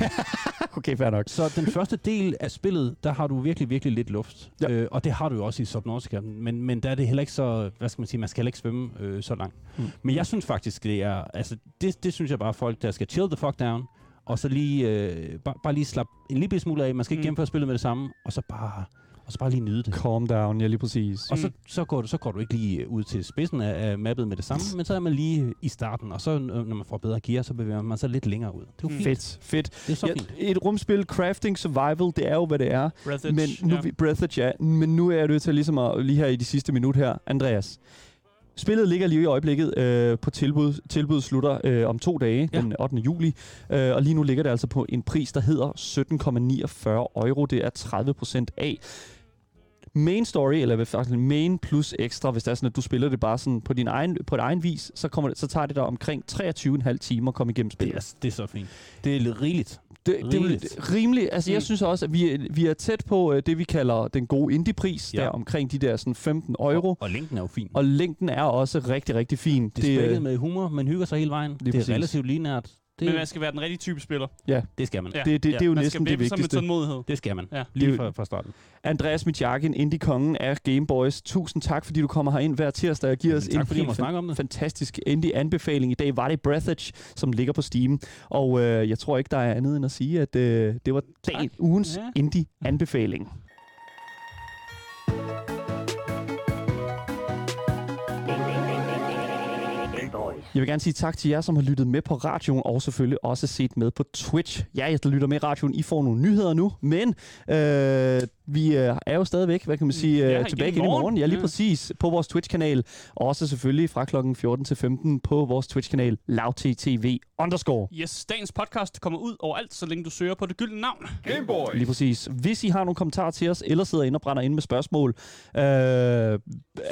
Okay, fair nok. Så den første del af spillet, der har du virkelig, virkelig lidt luft. Ja. Øh, og det har du jo også i Subnautica. Men, men der er det heller ikke så, hvad skal man sige, man skal heller ikke svømme øh, så langt. Mm. Men jeg synes faktisk, det er, altså det, det synes jeg bare folk, der skal chill the fuck down, og så lige, øh, bare, bare lige slappe en lille smule af. Man skal ikke Mm. gennemføre spillet med det samme, og så bare, og så bare lige nyde det. Calm down, ja lige præcis. Og så, Mm. så, går du, så går du ikke lige ud til spidsen af, af mappet med det samme, men så er man lige i starten, og så øh, når man får bedre gear, så bevæger man sig lidt længere ud. Det er jo Mm. fint. Fedt, fedt. Det er så Ja, fint. et rumspil, crafting, survival, det er jo, hvad det er. Breath Edge, Men nu, ja. vi Breath Edge, ja. Men nu er jeg nødt til ligesom at, lige her i de sidste minut her, Andreas. Spillet ligger lige i øjeblikket øh, på tilbud. Tilbud slutter øh, om to dage, ja. den 8. juli. Øh, og lige nu ligger det altså på en pris, der hedder 17,49 euro. Det er 30 procent af. Main story, eller faktisk main plus ekstra, hvis det er sådan, at du spiller det bare sådan på din egen, på din egen vis, så, kommer det, så tager det dig omkring 23,5 timer at komme igennem Det spillet. er, det er så fint. Det er lidt rigeligt. Det, det er Rimeligt. rimeligt. Altså, jeg synes også, at vi, er- vi er tæt på uh, det, vi kalder den gode indie-pris, Ja. der omkring de der sådan 15 euro. Og, og længden er jo fin. Og længden er også rigtig, rigtig fin. det er spækket øh, med humor, man hygger sig hele vejen. Det er præcis. relativt linært. Det, Men man skal være den rigtige type spiller. det skal man. Ja. det, det, det er jo man næsten skal det væbne sig med vigtigste. tålmodighed. Det skal man. Ja. Lige fra, fra starten. Andreas Mitjakin, indie-kongen af Game Boys. Tusind tak, fordi du kommer herind hver tirsdag og giver os Tak en fordi snakke om det. fantastisk indie-anbefaling. I dag var det Breath Edge, som ligger på Steam. Og øh, jeg tror ikke, der er andet end at sige, at øh, det var dagen, ugens Ja. indie-anbefaling. Jeg vil gerne sige tak til jer, som har lyttet med på radioen, og selvfølgelig også set med på Twitch. Ja, jeg lytter med i radioen, I får nogle nyheder nu, men øh, vi øh, er jo stadigvæk, hvad kan man sige, Ja, øh, igen tilbage i igen i morgen. morgen. Ja, lige Ja. præcis. På vores Twitch-kanal, og også selvfølgelig fra klokken 14 til 15 på vores Twitch-kanal, lavttv underscore. Yes, dagens podcast kommer ud overalt, så længe du søger på det gyldne navn. Lige præcis. Hvis I har nogle kommentarer til os, eller sidder inde og brænder ind med spørgsmål, øh,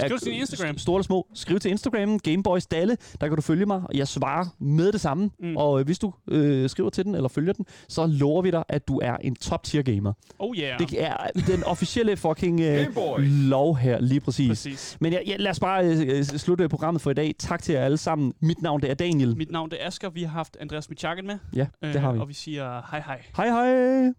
skriv til Instagram. Store eller små. Skriv til Instagram, Gameboys Dalle. Der kan du følge mig, og jeg svarer med det samme. Mm. Mm. Og øh, hvis du øh, skriver til den, eller følger den, så lover vi dig, at du er en top-tier gamer. Oh yeah. Det er den officielle fucking øh, lov her, lige præcis. præcis. Men ja, ja, lad os bare øh, slutte programmet for i dag. Tak til jer alle sammen. Mit navn det er Daniel. Mit navn det er Asger. Vi har haft Andreas Michakken med. Ja, det har vi. Og vi siger hej hej. Hej hej!